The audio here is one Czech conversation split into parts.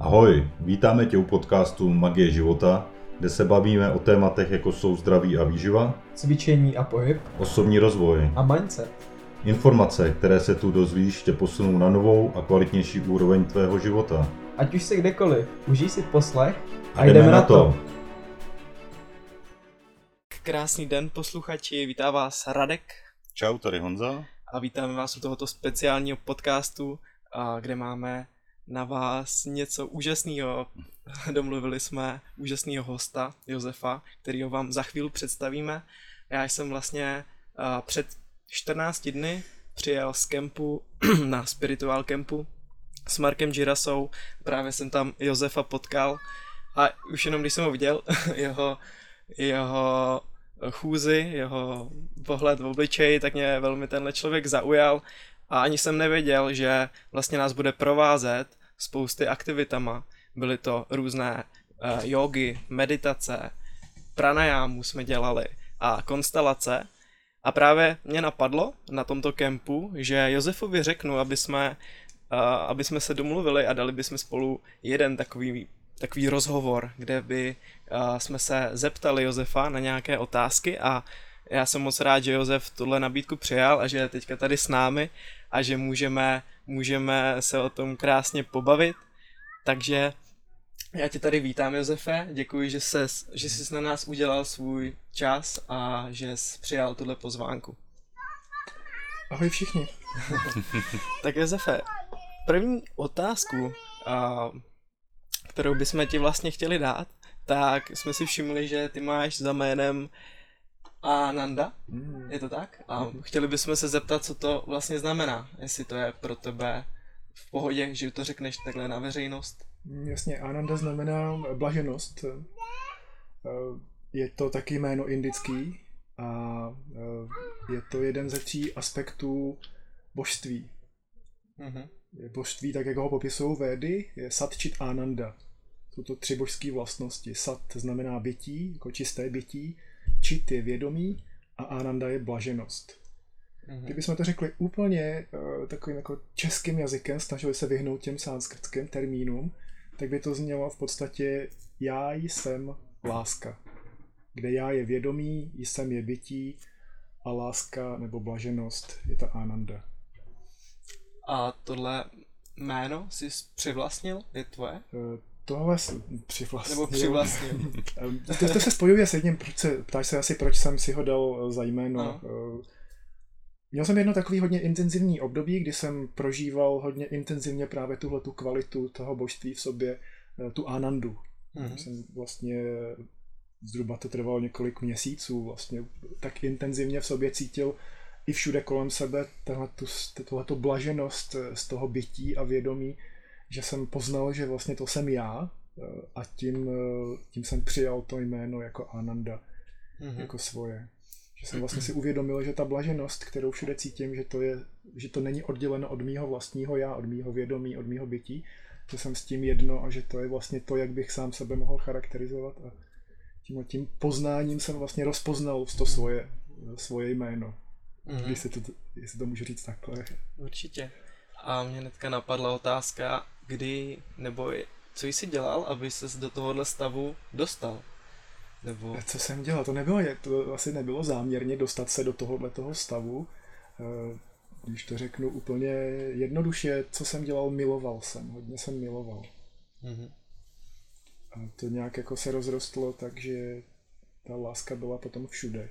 Ahoj, vítáme tě u podcastu Magie života, kde se bavíme o tématech jako jsou zdraví a výživa, cvičení a pohyb osobní rozvoj. a mindset. Informace, které se tu dozvíš, tě posunou na novou a kvalitnější úroveň tvého života. Ať už se kdekoliv, užij si poslech A jdeme na to. Krásný den posluchači, vítá vás Radek Čau, tady Honza. a vítáme vás u tohoto speciálního podcastu, a kde máme na vás něco úžasného. Domluvili jsme úžasného hosta, Josefa, kterýho vám za chvíli představíme. Já jsem vlastně a, před 14 dny přijel z kempu na spiritual kempu s Markem Girasou. Právě jsem tam Josefa potkal a už jenom když jsem ho viděl, jeho, jeho chůzi, jeho pohled v obličeji, tak mě velmi tenhle člověk zaujal a ani jsem nevěděl, že vlastně nás bude provázet spousty aktivitama. Byly to různé uh, meditace, pranajámu jsme dělali a konstelace. A právě mě napadlo na tomto kempu, že Josefovi řeknu, aby jsme, uh, aby jsme se domluvili a dali bychom spolu jeden takový, takový rozhovor, kde by uh, jsme se zeptali Josefa na nějaké otázky a já jsem moc rád, že Josef tuhle nabídku přijal a že je teďka tady s námi a že můžeme, můžeme se o tom krásně pobavit. Takže já tě tady vítám, Josefe, děkuji, že, ses, že jsi na nás udělal svůj čas a že jsi přijal tuhle pozvánku. Ahoj všichni. Tak Josefe, první otázku, a, kterou bychom ti vlastně chtěli dát, tak jsme si všimli, že ty máš za jménem Ananda, Mm. je to tak? A chtěli bychom se zeptat, co to vlastně znamená, jestli to je pro tebe v pohodě, že to řekneš takhle na veřejnost. Jasně, Ananda znamená blaženost. Eh, Je to taky jméno indický a eh, je to jeden ze tří aspektů božství. Mhm. Je božství, tak jak ho popisují Védy, je Sat, Chit, Ananda. Jsou to tři božské vlastnosti. Sat znamená bytí, jako čisté bytí, Chit je vědomí a Ananda je blaženost. Mhm. Kdybychom to řekli úplně uh, takovým jako českým jazykem, snažili se vyhnout těm sanskritským termínům, tak by to znělo v podstatě já jsem láska. Kde já je vědomí, jsem je bytí a láska nebo blaženost je ta ananda. A tohle jméno jsi přivlastnil, je tvoje? Uh, tohle přivlastnil. Nebo přivlastnil? To, to se spojuje s jedním, proč se, ptáš se asi, proč jsem si ho dal eh, za jméno. Ano. Uh, Měl jsem jedno takový hodně intenzivní období, kdy jsem prožíval hodně intenzivně právě tuhle tu kvalitu toho božství v sobě, eh, tu anandu. Mhm. Jsem vlastně zhruba to trvalo několik měsíců, vlastně tak intenzivně v sobě cítil i všude kolem sebe tohleto blaženost eh, z toho bytí a vědomí, že jsem poznal, že vlastně to jsem já eh, a tím, eh, tím jsem přijal to jméno jako Ananda, Mhm. jako svoje. Že jsem vlastně si uvědomil, že ta blaženost, kterou všude cítím, že to, je, že to není odděleno od mýho vlastního já, od mýho vědomí, od mýho bytí, že jsem s tím jedno a že to je vlastně to, jak bych sám sebe mohl charakterizovat a tím, tím poznáním jsem vlastně rozpoznal to svoje, svoje jméno. Mhm. Když se to, jestli to můžu říct takhle. Určitě. A mě hnedka napadla otázka, kdy, nebo co jsi dělal, aby ses do tohohle stavu dostal? Nebo... Co jsem dělal? To nebylo, to asi nebylo záměrně dostat se do tohohle toho stavu. Eh, Když to řeknu úplně jednoduše, co jsem dělal, miloval jsem. Hodně jsem miloval. Mhm. A to nějak jako se rozrostlo, takže ta láska byla potom všude.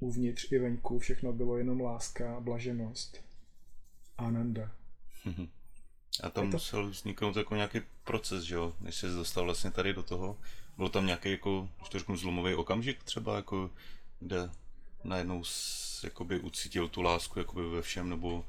Uvnitř i venku všechno bylo jenom láska, blaženost, ananda. A tam to- musel vzniknout jako nějaký proces, že jo, než se dostal vlastně tady do toho. Byl tam nějaký jako, když to řeknu, zlomový okamžik třeba, jako, kde najednou s, jakoby ucítil tu lásku jakoby ve všem, nebo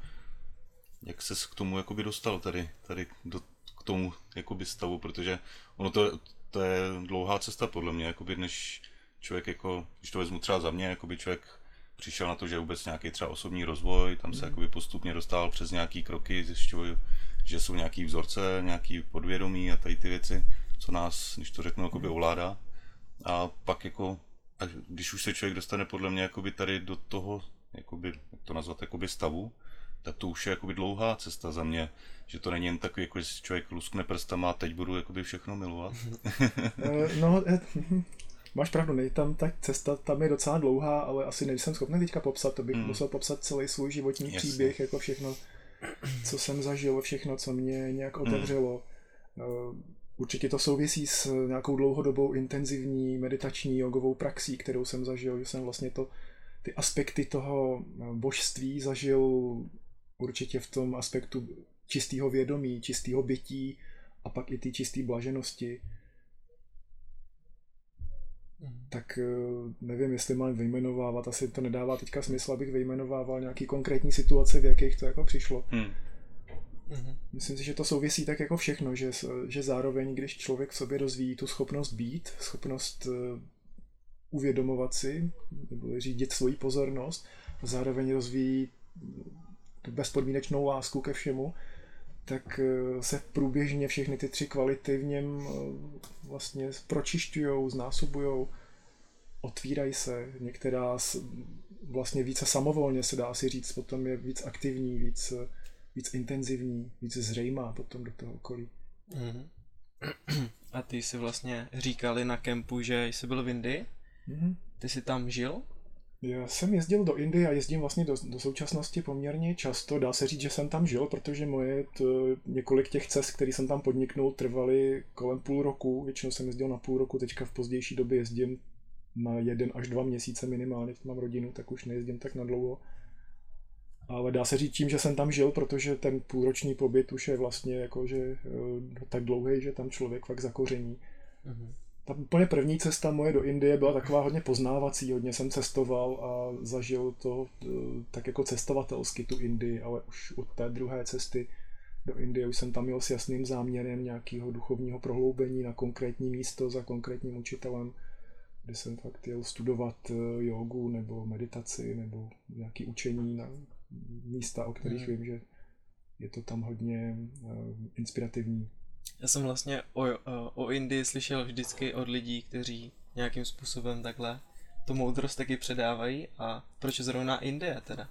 jak ses k tomu jakoby dostal tady, tady do, k tomu jakoby stavu, protože ono to, to je dlouhá cesta podle mě, jakoby než člověk jako, když to vezmu třeba za mě, jakoby člověk přišel na to, že je vůbec nějaký třeba osobní rozvoj, tam se jakoby postupně dostal přes nějaký kroky, zjišťuju, že jsou nějaký vzorce, nějaký podvědomí a tady ty věci, co nás, když to řeknu, jakoby ovládá. A pak jako, až když už se člověk dostane podle mě jakoby tady do toho, jakoby, jak to nazvat, jakoby stavu, tak to už je jakoby dlouhá cesta za mě, že to není jen takový, jako že člověk luskne prstama a teď budu jakoby všechno milovat. Eh, no, eh, máš pravdu, nej, tam ta cesta tam je docela dlouhá, ale asi nejsem schopný teďka popsat, to bych Hmm. musel popsat celý svůj životní Jasně. příběh, jako všechno, co jsem zažil, všechno, co mě nějak Hmm. otevřelo. Eh, Určitě to souvisí s nějakou dlouhodobou intenzivní meditační jogovou praxí, kterou jsem zažil, že jsem vlastně to, ty aspekty toho eh, božství zažil určitě v tom aspektu čistého vědomí, čistého bytí a pak i ty čisté blaženosti. Tak eh, nevím, jestli mám vyjmenovávat, asi to nedává teďka smysl, abych vyjmenovával nějaký konkrétní situace, v jakých to jako přišlo. Hmm. Mhm. Myslím si, že to souvisí tak jako všechno, že, že zároveň, když člověk v sobě rozvíjí tu schopnost být, schopnost eh, uvědomovat si, nebo řídit svoji pozornost, a zároveň rozvíjí tu bezpodmínečnou lásku ke všemu, tak eh, se průběžně všechny ty tři kvality v něm eh, vlastně pročišťují, znásobují, otvírají se, některá vlastně více samovolně se dá si říct, potom je víc aktivní, víc, eh, víc intenzivní, víc zřejmá potom do toho okolí. Mhm. A ty jsi vlastně říkali na kempu, že jsi byl v Indii? Mhm. Ty jsi tam žil? Já jsem jezdil do Indie a jezdím vlastně do, do současnosti poměrně často. Dá se říct, že jsem tam žil, protože moje t, několik těch cest, které jsem tam podniknul, trvaly kolem půl roku. Většinou jsem jezdil na půl roku, teďka v pozdější době jezdím na jeden až dva měsíce minimálně, mám rodinu, tak už nejezdím tak na dlouho. Ale dá se říct tím, že jsem tam žil, protože ten půlroční pobyt už je vlastně jakože eh, tak dlouhý, že tam člověk fakt zakoření. Mhm. Ta úplně první cesta moje do Indie byla taková hodně poznávací, hodně jsem cestoval a zažil to eh, tak jako cestovatelsky tu Indii, ale už od té druhé cesty do Indie už jsem tam jel s jasným záměrem nějakého duchovního prohloubení na konkrétní místo za konkrétním učitelem, kde jsem fakt jel studovat eh, jogu nebo meditaci nebo nějaké učení na místa, o kterých Mhm. vím, že je to tam hodně eh, inspirativní. Já jsem vlastně o, o Indii slyšel vždycky od lidí, kteří nějakým způsobem takhle tu moudrost taky předávají a proč zrovna Indie teda?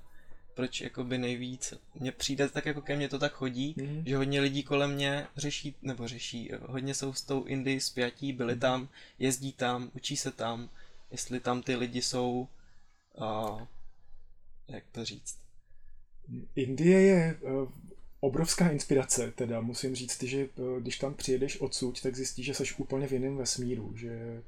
Proč jakoby nejvíc? Mně přijde tak jako ke mně to tak chodí, Mhm. že hodně lidí kolem mě řeší, nebo řeší, hodně jsou s tou Indii spjatí, byli Mhm. tam, jezdí tam, učí se tam, jestli tam ty lidi jsou, uh, jak to říct, Indie je eh, obrovská inspirace, teda musím říct, že eh, když tam přijedeš odsud, tak zjistíš, že jsi úplně v jiném vesmíru, že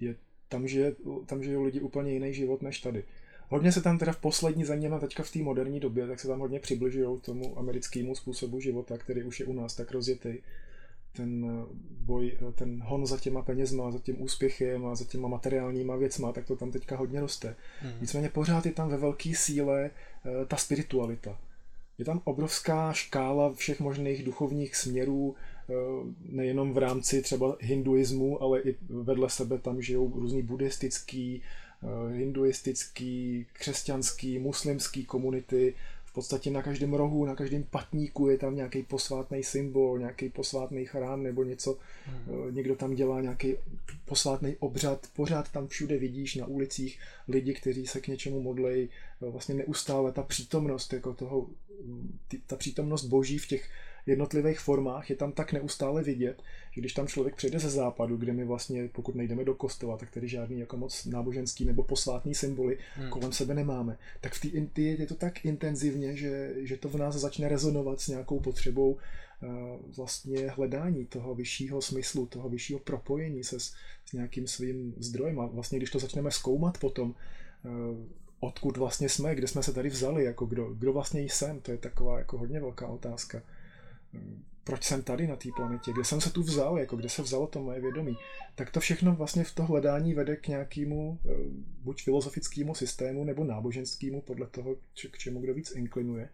je, tam, žije, tam žijou lidi úplně jiný život než tady. Hodně se tam teda v poslední země, no teďka v té moderní době, tak se tam hodně přibližují tomu americkému způsobu života, který už je u nás tak rozjetý. Ten eh, boj, eh, ten hon za těma penězma, za tím úspěchem a za těma materiálníma věcma, tak to tam teďka hodně roste. Mhm. Nicméně pořád je tam ve velké síle ta spiritualita. Je tam obrovská škála všech možných duchovních směrů, eh, nejenom v rámci třeba hinduismu, ale i vedle sebe tam žijou různý buddhistický, eh, hinduistický, křesťanský, muslimský komunity. V podstatě na každém rohu, na každém patníku je tam nějaký posvátný symbol, nějaký posvátný chrám nebo něco. Eh, Někdo tam dělá nějaký posvátný obřad. Pořád tam všude vidíš na ulicích lidi, kteří se k něčemu modlejí. Vlastně neustále ta přítomnost jako toho, ty, ta přítomnost boží v těch jednotlivých formách je tam tak neustále vidět, že když tam člověk přijde ze západu, kde my vlastně, pokud nejdeme do kostela, tak tady žádný jako moc náboženský nebo posvátný symboly Hmm. kolem sebe nemáme, tak v té Indii je to tak intenzivně, že, že to v nás začne rezonovat s nějakou potřebou eh, vlastně hledání toho vyššího smyslu, toho vyššího propojení se s, s nějakým svým zdrojem. A vlastně, když to začneme zkoumat potom, eh, odkud vlastně jsme, kde jsme se tady vzali, jako kdo, kdo vlastně jsem, to je taková jako hodně velká otázka. Eh, Proč jsem tady na té planetě, kde jsem se tu vzal, jako kde se vzalo to moje vědomí, tak to všechno vlastně v to hledání vede k nějakému eh, buď filozofickému systému nebo náboženskému, podle toho, k čemu kdo víc inklinuje.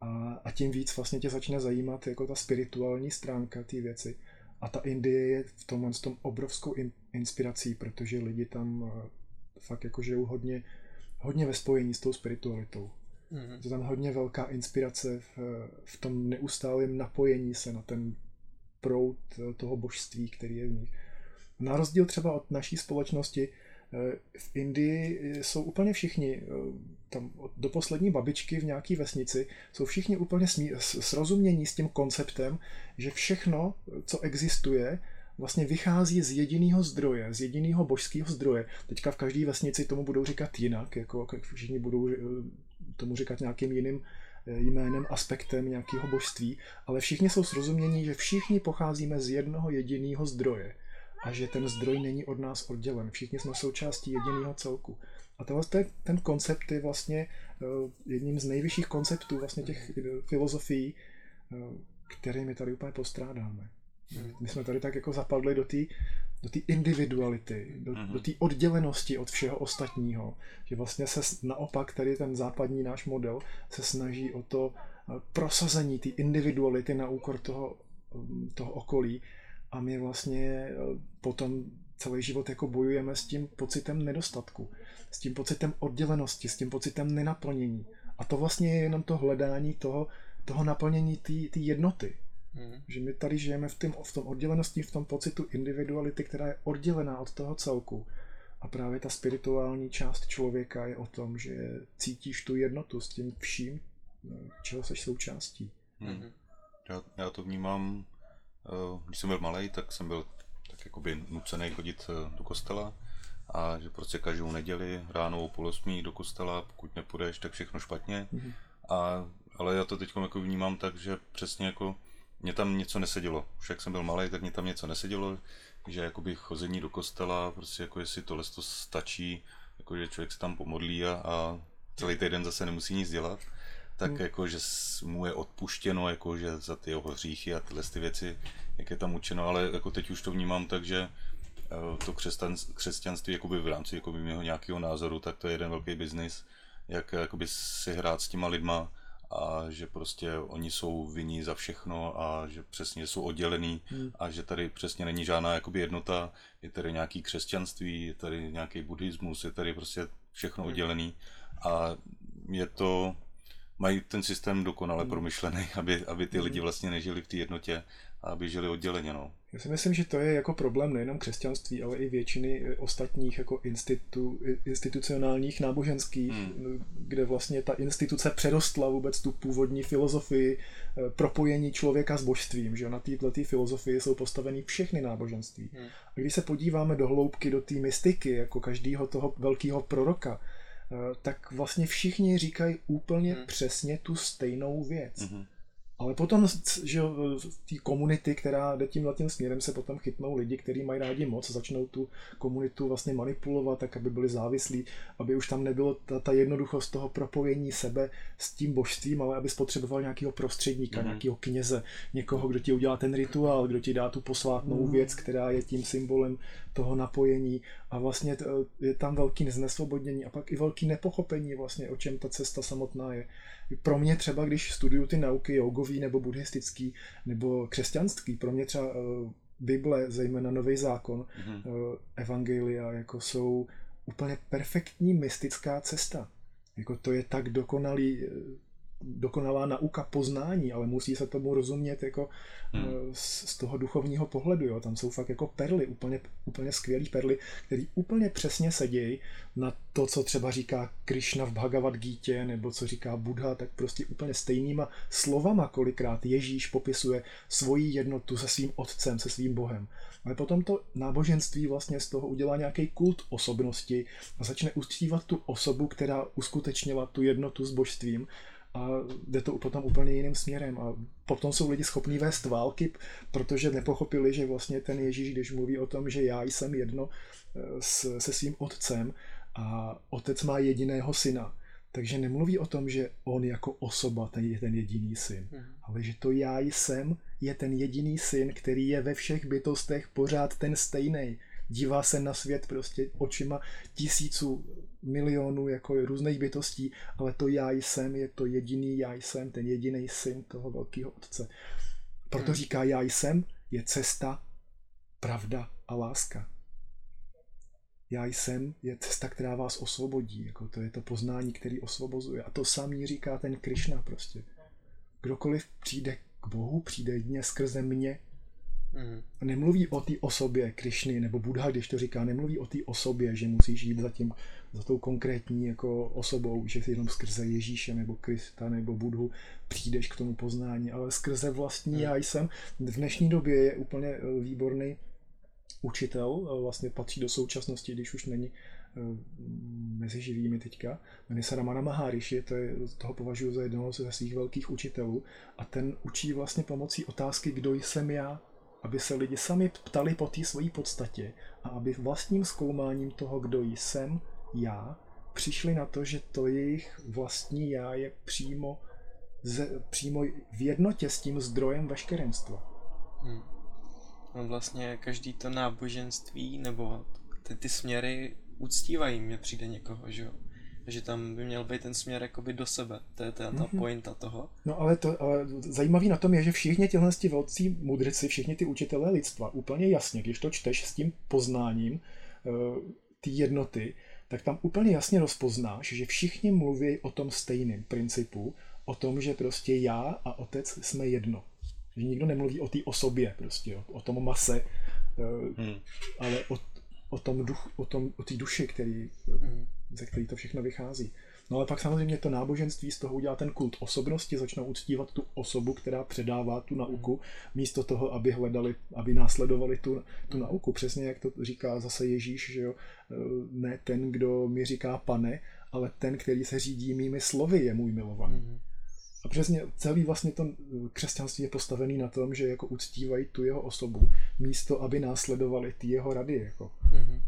A, a tím víc vlastně tě začne zajímat jako ta spirituální stránka té věci. A ta Indie je v tomhle tom obrovskou in, inspirací, protože lidi tam eh, fakt jako žijou hodně, hodně ve spojení s tou spiritualitou. Mhm. Je tam hodně velká inspirace v, v tom neustálém napojení se na ten proud eh, toho božství, který je v nich. Na rozdíl třeba od naší společnosti, v Indii jsou úplně všichni, tam do poslední babičky v nějaké vesnici, jsou všichni úplně smí, srozumění s tím konceptem, že všechno, co existuje, vlastně vychází z jediného zdroje, z jediného božského zdroje. Teďka v každé vesnici tomu budou říkat jinak, jako všichni budou tomu říkat nějakým jiným jménem, aspektem nějakého božství, ale všichni jsou srozumění, že všichni pocházíme z jednoho jediného zdroje a že ten zdroj není od nás oddělen. Všichni jsme součástí jediného celku. A tohle ten koncept je vlastně eh, jedním z nejvyšších konceptů vlastně těch eh, filozofií, eh, které my tady úplně postrádáme. My jsme tady tak jako zapadli do té do té individuality, do, mm-hmm. do té oddělenosti od všeho ostatního, že vlastně se naopak tady ten západní náš model se snaží o to prosazení té individuality na úkor toho, mm, toho okolí a my vlastně potom celý život jako bojujeme s tím pocitem nedostatku, s tím pocitem oddělenosti, s tím pocitem nenaplnění. A to vlastně je jenom to hledání toho, toho naplnění té jednoty. Hmm. Že my tady žijeme v, tým, v tom oddělenosti, v tom pocitu individuality, která je oddělená od toho celku. A právě ta spirituální část člověka je o tom, že cítíš tu jednotu s tím vším, čeho jsi součástí. Hmm. Já, já to vnímám, eh, když jsem byl malý, tak jsem byl tak jakoby nucený chodit eh, do kostela a že prostě každou neděli ráno o půl osmí do kostela, pokud nepůjdeš, tak všechno špatně. Mm-hmm. A, ale já to teď jako vnímám tak, že přesně jako mě tam něco nesedělo. Už jak jsem byl malý, tak mě tam něco nesedělo, že jakoby chození do kostela, prostě jako jestli tohle to stačí, jako že člověk se tam pomodlí a, a celý týden zase nemusí nic dělat, tak hmm. jako, že mu je odpuštěno, jako, že za ty jeho hříchy a tyhle ty věci, jak je tam učeno, ale jako teď už to vnímám tak, že eh, to křesťan, křesťanství jakoby v rámci jakoby mého nějakého názoru, tak to je jeden velký biznis, jak jakoby si hrát s těma lidma, a že prostě oni jsou vinní za všechno a že přesně jsou oddělený hmm. a že tady přesně není žádná jakoby jednota, je tady nějaký křesťanství, je tady nějaký buddhismus, je tady prostě všechno hmm. oddělený a je to, mají ten systém dokonale hmm. promyšlený, aby, aby ty lidi hmm. vlastně nežili v té jednotě a aby žili odděleně. No. Já si myslím, že to je jako problém nejenom křesťanství, ale i většiny ostatních jako institu, institucionálních náboženských, hmm. kde vlastně ta instituce přerostla vůbec tu původní filozofii eh, propojení člověka s božstvím. Že na této filozofii jsou postaveny všechny náboženství. Hmm. A když se podíváme do hloubky, do té mystiky, jako každého toho velkého proroka, tak vlastně všichni říkají úplně hmm. přesně tu stejnou věc. Hmm. Ale potom, že té komunity, která jde tím tím směrem, se potom chytnou lidi, kteří mají rádi moc, začnou tu komunitu vlastně manipulovat, tak aby byli závislí, aby už tam nebylo ta, ta jednoduchost toho propojení sebe s tím božstvím, ale aby spotřeboval nějakého prostředníka, mm. nějakého kněze, někoho, kdo ti udělá ten rituál, kdo ti dá tu posvátnou mm. věc, která je tím symbolem toho napojení a vlastně je tam velký znesvobodnění a pak i velký nepochopení vlastně, o čem ta cesta samotná je pro mě třeba, když studuju ty nauky jogový nebo buddhistický nebo křesťanský, pro mě třeba uh, Bible, zejména Nový zákon, mm-hmm. Evangelia, jako jsou úplně perfektní mystická cesta. Jako to je tak dokonalý, dokonalá nauka poznání, ale musí se tomu rozumět jako hmm. Eh, z, z toho duchovního pohledu. Jo. Tam jsou fakt jako perly, úplně, úplně skvělé perly, které úplně přesně sedějí na to, co třeba říká Krishna v Bhagavad Gita, nebo co říká Buddha, tak prostě úplně stejnýma slovama kolikrát Ježíš popisuje svoji jednotu se svým otcem, se svým bohem. Ale potom to náboženství vlastně z toho udělá nějaký kult osobnosti a začne uctívat tu osobu, která uskutečnila tu jednotu s božstvím a jde to potom úplně jiným směrem a potom jsou lidi schopní vést války, protože nepochopili, že vlastně ten Ježíš, když mluví o tom, že já jsem jedno eh, s, se svým otcem a otec má jediného syna, takže nemluví o tom, že on jako osoba ten je ten jediný syn, hmm. ale že to já jsem je ten jediný syn, který je ve všech bytostech pořád ten stejný. Dívá se na svět prostě očima tisíců milionů jako různých bytostí, ale to já jsem je to jediný já jsem, ten jediný syn toho velkého otce. Proto hmm. říká já jsem je cesta, pravda a láska. Já jsem je cesta, která vás osvobodí. Jako to je to poznání, který osvobozuje. A to samý říká ten Krishna prostě. Kdokoliv přijde k Bohu, přijde jedině skrze mě. Mhm. Nemluví o té osobě Krišny nebo Buddha, když to říká, nemluví o té osobě, že musíš jít za, tím, za tou konkrétní jako osobou, že jenom skrze Ježíše nebo Krista nebo Budhu přijdeš k tomu poznání, ale skrze vlastní Hmm. já jsem. V dnešní době je úplně eh, výborný učitel, eh, vlastně patří do současnosti, když už není eh, mezi živými teďka. Jmenuje se Ramana Maharishi, to je, toho považuji za jednoho ze svých velkých učitelů a ten učí vlastně pomocí otázky, kdo jsem já, aby se lidi sami ptali po té své podstatě a aby vlastním zkoumáním toho, kdo jsem já, přišli na to, že to jejich vlastní já je přímo, ze, přímo v jednotě s tím zdrojem veškerenstva. Hmm. No vlastně každý to náboženství nebo ty, ty směry uctívají, mně přijde někoho, že jo. Že tam by měl být ten směr jakoby do sebe, to je ta, ta Mhm. pointa toho. No ale, to, ale zajímavý na tom je, že všichni tyhle ti velcí mudrci, všichni ty učitelé lidstva, úplně jasně, když to čteš s tím poznáním uh, té jednoty, tak tam úplně jasně rozpoznáš, že všichni mluví o tom stejném principu, o tom, že prostě já a otec jsme jedno. Že nikdo nemluví o té osobě, prostě, o, o tom mase, uh, Hmm. ale o, o tom duch, o tom, o té duši, který, Mhm. Ze který to všechno vychází. No ale pak samozřejmě to náboženství z toho udělá ten kult osobnosti, začnou uctívat tu osobu, která předává tu nauku, místo toho, aby hledali, aby následovali tu, tu nauku. Přesně jak to říká zase Ježíš, že jo? E, ne ten, kdo mi říká pane, ale ten, který se řídí mými slovy, je můj milovaný. Mhm. A přesně celý vlastně to eh, křesťanství je postavený na tom, že jako uctívají tu jeho osobu, místo aby následovali ty jeho rady. Jako. Mhm.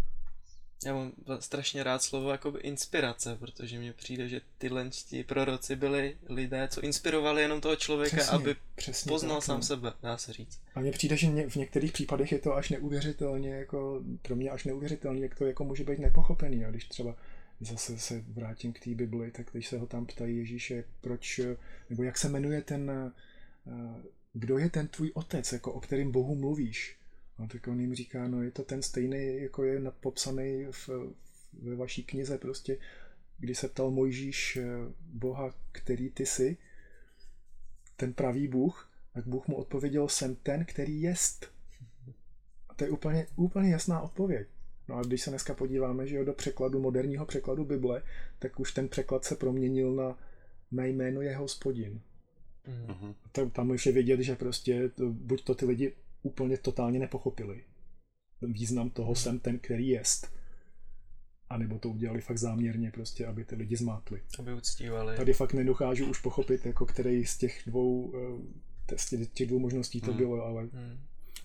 Já mám strašně rád slovo jakoby inspirace, protože mně přijde, že tyhle proroci byli lidé, co inspirovali jenom toho člověka, Přesně, aby přesně poznal tak, sám no. sebe, dá se říct. A mně přijde, že v některých případech je to až neuvěřitelně, jako pro mě až neuvěřitelně, jak to jako může být nepochopený. A když třeba zase se vrátím k té Bibli, tak když se ho tam ptají Ježíše, proč, nebo jak se jmenuje ten, eh, kdo je ten tvůj otec, jako o kterým Bohu mluvíš. A tak on jim říká, no je to ten stejný, jako je popsaný v, ve vaší knize prostě, kdy se ptal Mojžíš eh, Boha, který ty jsi, ten pravý Bůh, tak Bůh mu odpověděl, jsem ten, který jest. A to je úplně, úplně jasná odpověď. No a když se dneska podíváme že jo, do překladu, moderního překladu Bible, tak už ten překlad se proměnil na mé jméno je hospodin. Mhm. Mhm. To, tam už je vidět, že prostě to, buď to ty lidi úplně totálně nepochopili. Význam toho jsem ten, který jest. A nebo to udělali fakt záměrně, prostě, aby ty lidi zmátli. Aby uctívali. Tady fakt nedokážu už pochopit, jako který z těch dvou, eh, z těch- dvou možností to Hmm. bylo, ale Mhm.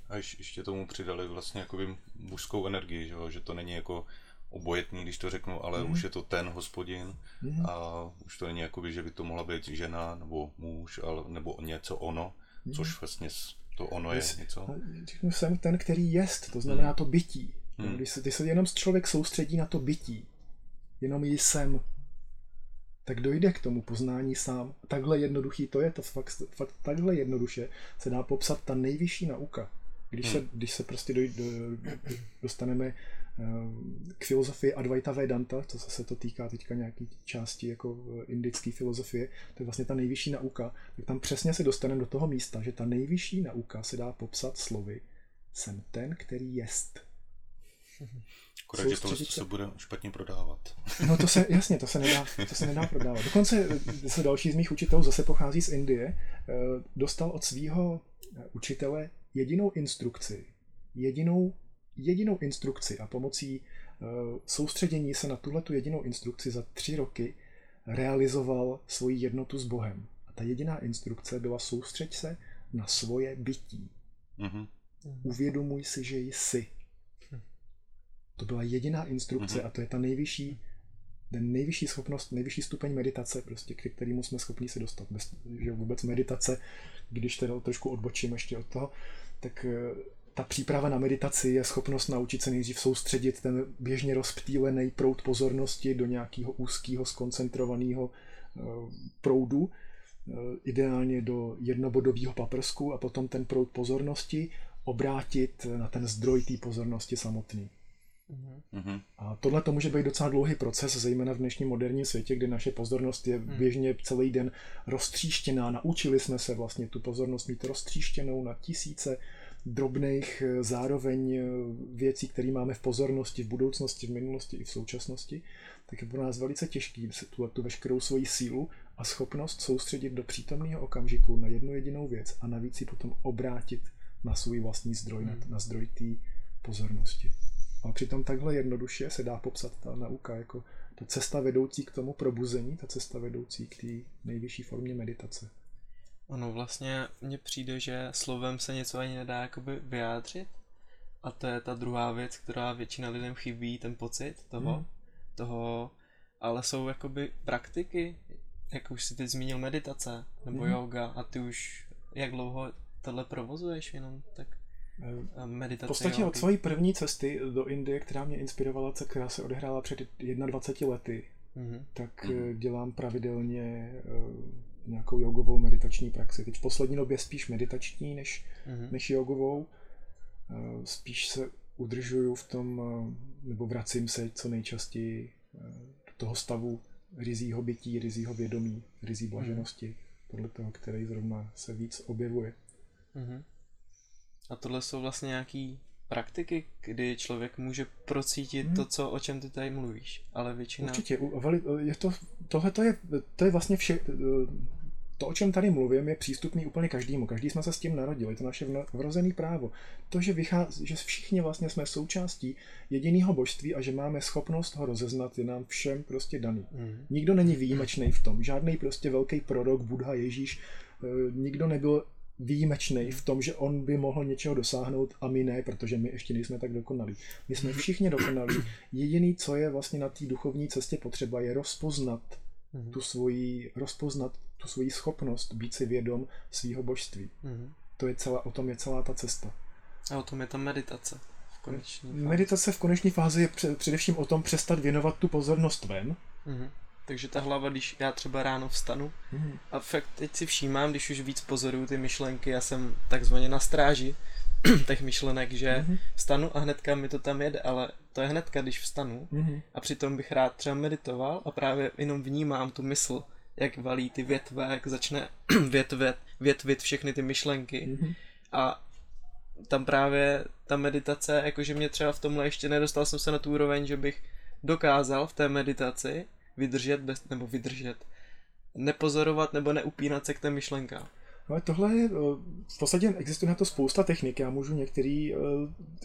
A ješ- ještě tomu přidali vlastně jakoby mužskou energii, že, jo? že to není jako obojetný, když to řeknu, ale Mhm. už je to ten hospodin Mhm. a už to není jakoby, že by to mohla být žena nebo muž, ale, nebo něco ono, Mhm. což vlastně s- to ono je něco. Jsem ten, který jest, to znamená to bytí. Hmm. Když, se, když se jenom člověk soustředí na to bytí, jenom jsem, tak dojde k tomu poznání sám. Takhle jednoduchý to je, to fakt, fakt takhle jednoduše se dá popsat ta nejvyšší nauka. Když, se, když se prostě doj, do, dostaneme k filozofii Advaita Vedanta, to se to týká teďka nějaký části jako eh, indické filozofie, to je vlastně ta nejvyšší nauka, tak tam přesně se dostaneme do toho místa, že ta nejvyšší nauka se dá popsat slovy jsem ten, který jest. Akorát, že tohle se bude špatně prodávat. No to se, jasně, to se nedá, to se nedá prodávat. Dokonce eh, se další z mých učitelů zase pochází z Indie, eh, dostal od svého učitele jedinou instrukci, jedinou, jedinou instrukci a pomocí eh, soustředění se na tuhle tu jedinou instrukci za tři roky realizoval svoji jednotu s Bohem. A ta jediná instrukce byla soustřeď se na svoje bytí. Mhm. Uvědomuj si, že jsi. To byla jediná instrukce Mhm. a to je ta nejvyšší, ten nejvyšší schopnost, nejvyšší stupeň meditace, prostě, k kterému jsme schopni se dostat. Bez, že vůbec meditace, když teda trošku odbočím ještě od toho, tak eh, ta příprava na meditaci je schopnost naučit se nejdřív soustředit ten běžně rozptýlený proud pozornosti do nějakého úzkého, skoncentrovaného eh, proudu, eh, ideálně do jednobodového paprsku a potom ten proud pozornosti obrátit na ten zdroj té pozornosti samotný. Mhm. Mhm. A tohle to může být docela dlouhý proces, zejména v dnešním moderním světě, kdy naše pozornost je běžně celý den roztříštěná. Naučili jsme se vlastně tu pozornost mít roztříštěnou na tisíce drobných eh, zároveň eh, věcí, které máme v pozornosti, v budoucnosti, v minulosti i v současnosti, tak je pro nás velice těžký se tu, tu veškerou svoji sílu a schopnost soustředit do přítomného okamžiku na jednu jedinou věc a navíc ji potom obrátit na svůj vlastní zdroj, hmm. na zdroj té pozornosti. A přitom takhle jednoduše se dá popsat ta nauka jako ta cesta vedoucí k tomu probuzení, ta cesta vedoucí k té nejvyšší formě meditace. Ono vlastně mně přijde, že slovem se něco ani nedá jakoby vyjádřit a to je ta druhá věc, která většina lidem chybí, ten pocit toho, hmm. toho, ale jsou jakoby praktiky, jak už si teď zmínil meditace nebo hmm. yoga a ty už jak dlouho tohle provozuješ jenom tak eh, meditace. V podstatě od své první cesty do Indie, která mě inspirovala, která se odehrála před 21 lety, mm-hmm. tak mm-hmm. dělám pravidelně eh, nějakou jogovou meditační praxi. Teď v poslední době spíš meditační než, mm-hmm. než jogovou. Spíš se udržuju v tom, nebo vracím se co nejčastěji do toho stavu rizího bytí, rizího vědomí, rizí blaženosti, mm. podle toho, který zrovna se víc objevuje. Mm-hmm. A tohle jsou vlastně nějaký praktiky, kdy člověk může procítit hmm. to, co, o čem ty tady mluvíš, ale většina... Určitě, je to, tohle to je, to je vlastně vše, to, o čem tady mluvím, je přístupný úplně každému. Každý jsme se s tím narodili, je to naše vrozené právo. To, že, vychází, že všichni vlastně jsme součástí jediného božství a že máme schopnost ho rozeznat, je nám všem prostě daný. Mm. Nikdo není výjimečný v tom. Žádný prostě velký prorok, Buddha, Ježíš, eh, nikdo nebyl výjimečný v tom, že on by mohl něčeho dosáhnout a my ne, protože my ještě nejsme tak dokonalí. My jsme všichni dokonalí. Jediný, co je vlastně na té duchovní cestě potřeba, je rozpoznat mm-hmm. tu svoji, rozpoznat tu svoji schopnost být si vědom svého božství. Mm-hmm. To je celá, o tom je celá ta cesta. A o tom je ta meditace. V koneční fázi. Meditace v koneční fázi je především o tom přestat věnovat tu pozornost ven. Mm-hmm. Takže ta hlava, když já třeba ráno vstanu mm-hmm. a fakt teď si všímám, když už víc pozoruju ty myšlenky, já jsem takzvaně na stráži těch myšlenek, že mm-hmm. vstanu a hnedka mi to tam jede, ale to je hnedka, když vstanu mm-hmm. a přitom bych rád třeba meditoval a právě jenom vnímám tu mysl, jak valí ty větve, jak začne větvet, větvit všechny ty myšlenky mm-hmm. a tam právě ta meditace, jakože mě třeba v tomhle ještě nedostal jsem se na tu úroveň, že bych dokázal v té meditaci vydržet, bez, nebo vydržet, nepozorovat nebo neupínat se k té myšlenkám. Ale tohle je, v podstatě existuje na to spousta technik, já můžu některý eh,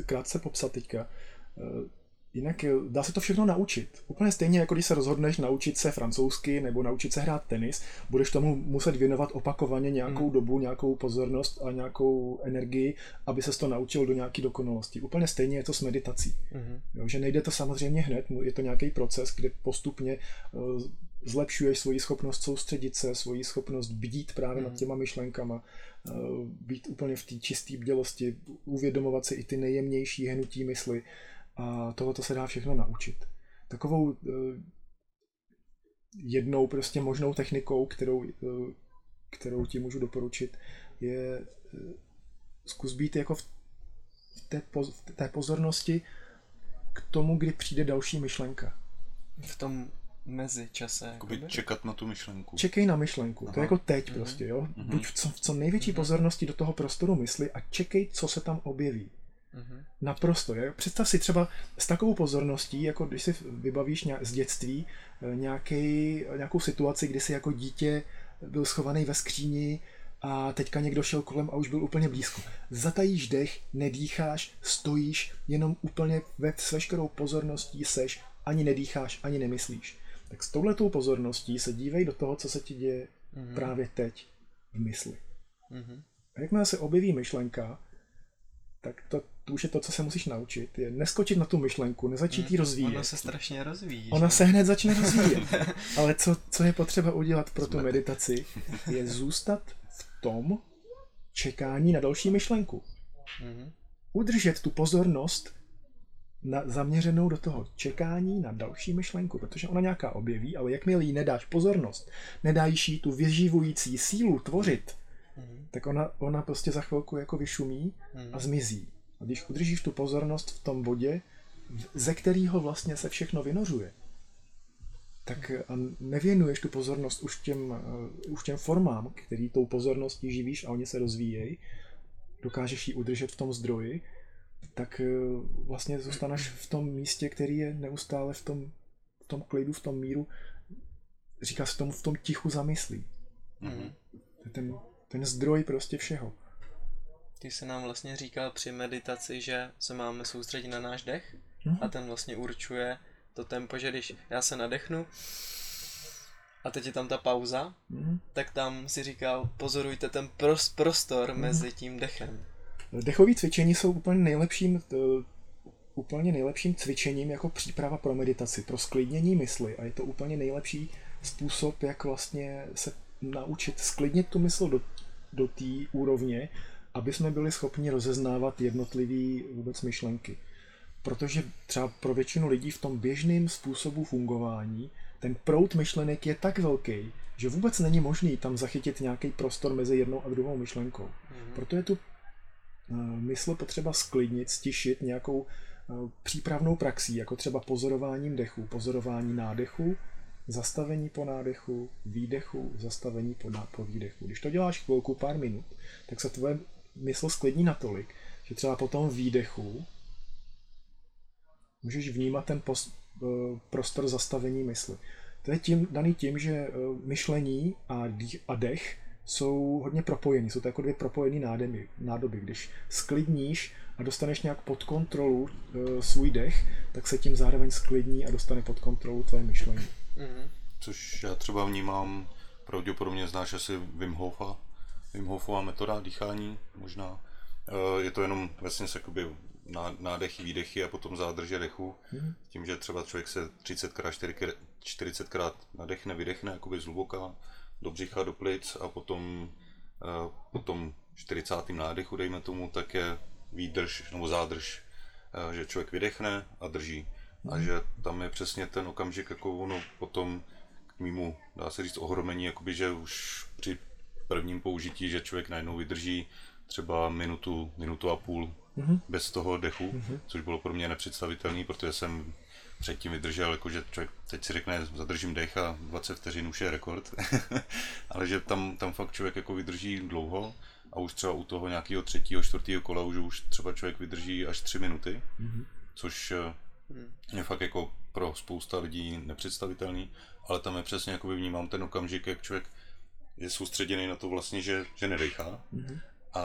krátce popsat teďka. Eh, jinak eh, dá se to všechno naučit. Úplně stejně, jako když se rozhodneš naučit se francouzsky nebo naučit se hrát tenis, budeš tomu muset věnovat opakovaně nějakou hmm. dobu, nějakou pozornost a nějakou energii, aby se to naučil do nějaké dokonalosti. Úplně stejně je to s meditací. Hmm. Jo, že nejde to samozřejmě hned, je to nějaký proces, kde postupně zlepšuješ svoji schopnost soustředit se, svoji schopnost bdít právě mm. nad mhm. těma myšlenkama, eh, být úplně v té čisté bdělosti, uvědomovat si i ty nejjemnější hnutí mysli a tohoto se dá všechno naučit. Takovou eh, jednou prostě možnou technikou, kterou, eh, kterou ti můžu doporučit, je zkus být jako v té, v té pozornosti k tomu, kdy přijde další myšlenka. V tom mezi čase. Jakoby čekat na tu myšlenku. Čekej na myšlenku, Aha. to je jako teď mm-hmm. prostě, jo. Mm-hmm. Buď v co, v co největší mm-hmm. pozornosti do toho prostoru mysli a čekej, co se tam objeví. Mm-hmm. Naprosto. Je. Představ si třeba s takovou pozorností, jako když si vybavíš nějak, z dětství eh, nějaký, nějakou situaci, kdy jsi jako dítě byl schovaný ve skříni a teďka někdo šel kolem a už byl úplně blízko. Zatajíš dech, nedýcháš, stojíš, jenom úplně ve, s veškerou pozorností seš, ani nedýcháš, ani nemyslíš tak s touhletou pozorností se dívej do toho, co se ti děje mm-hmm. právě teď v mysli. Mm-hmm. A jakmile se objeví myšlenka, tak to, to už je to, co se musíš naučit, je neskočit na tu myšlenku, nezačít ji rozvíjet. Ona se strašně rozvíjí. Ona že? se hned začne rozvíjet. Ale co, co je potřeba udělat pro tu meditaci, je zůstat v tom čekání na další myšlenku. Mm-hmm. Udržet tu pozornost na, zaměřenou do toho čekání na další myšlenku, protože ona nějaká objeví, ale jakmile jí nedáš pozornost, nedáš jí tu vyživující sílu tvořit, mm. tak ona, ona prostě za chvilku jako vyšumí mm. a zmizí. A když udržíš tu pozornost v tom bodě, ze kterého vlastně se všechno vynořuje, tak a nevěnuješ tu pozornost už těm, uh, už těm formám, který tou pozorností živíš a oni se rozvíjejí, dokážeš ji udržet v tom zdroji, tak eh, vlastně zůstaneš v tom místě, který je neustále v tom, v tom klidu, v tom míru, říká se tomu v tom tichu zamyslí. Mhm. To je ten, ten zdroj prostě všeho. Ty se nám vlastně říkal při meditaci, že se máme soustředit na náš dech Mhm. a ten vlastně určuje to tempo, že když já se nadechnu a teď je tam ta pauza, Mhm. tak tam si říkal, pozorujte ten pros- prostor mezi tím dechem. Dechové cvičení jsou úplně nejlepším, eh, úplně nejlepším cvičením jako příprava pro meditaci, pro sklidnění mysli a je to úplně nejlepší způsob, jak vlastně se naučit sklidnit tu mysl do, do té úrovně, aby jsme byli schopni rozeznávat jednotlivé vůbec myšlenky. Protože třeba pro většinu lidí v tom běžném způsobu fungování ten proud myšlenek je tak velký, že vůbec není možný tam zachytit nějaký prostor mezi jednou a druhou myšlenkou. Proto je tu mysl potřeba sklidnit, stišit nějakou eh, přípravnou praxí, jako třeba pozorováním dechu, pozorování nádechu, zastavení po nádechu, výdechu, zastavení po, ná- po výdechu. Když to děláš chvilku, pár minut, tak se tvoje mysl sklidní natolik, že třeba po tom výdechu můžeš vnímat ten pos, eh, prostor zastavení mysli. To je tím, daný tím, že eh, myšlení a, dých, a dech jsou hodně propojení, jsou to jako dvě propojené nádoby, nádoby. Když sklidníš a dostaneš nějak pod kontrolu e, svůj dech, tak se tím zároveň sklidní a dostane pod kontrolu tvoje myšlení. Mhm. Což já třeba vnímám, pravděpodobně znáš asi Wim Hofa, Wim Hofová metoda dýchání možná. Eh, Je to jenom vlastně jakoby ná- nádechy, výdechy a potom zádrže dechu. Tím, že třeba člověk se 30krát, 40krát nadechne, vydechne jakoby zhluboka do břicha, do plic a potom, eh, potom 40. nádechu, dejme tomu, tak je výdrž nebo zádrž, eh, že člověk vydechne a drží. A že tam je přesně ten okamžik, jako ono potom k mýmu, dá se říct, ohromení, jakoby, že už při prvním použití, že člověk najednou vydrží třeba minutu, minutu a půl Mhm. bez toho dechu, což bylo pro mě nepředstavitelné, protože jsem předtím vydržel, jako že člověk teď si řekne, zadržím dech a 20 vteřin už je rekord, ale že tam, tam fakt člověk jako vydrží dlouho a už třeba u toho nějakého třetího, čtvrtého kola už, už třeba člověk vydrží až 3 minuty, což eh, je fakt jako pro spousta lidí nepředstavitelný, ale tam je přesně jako vnímám ten okamžik, jak člověk je soustředěný na to vlastně, že, že nedechá. A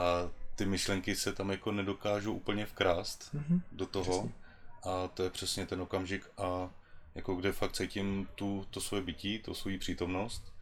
ty myšlenky se tam jako nedokážou úplně vkrást do toho a to je přesně ten okamžik a jako kde fakt cítím tu, to svoje bytí, to svoji přítomnost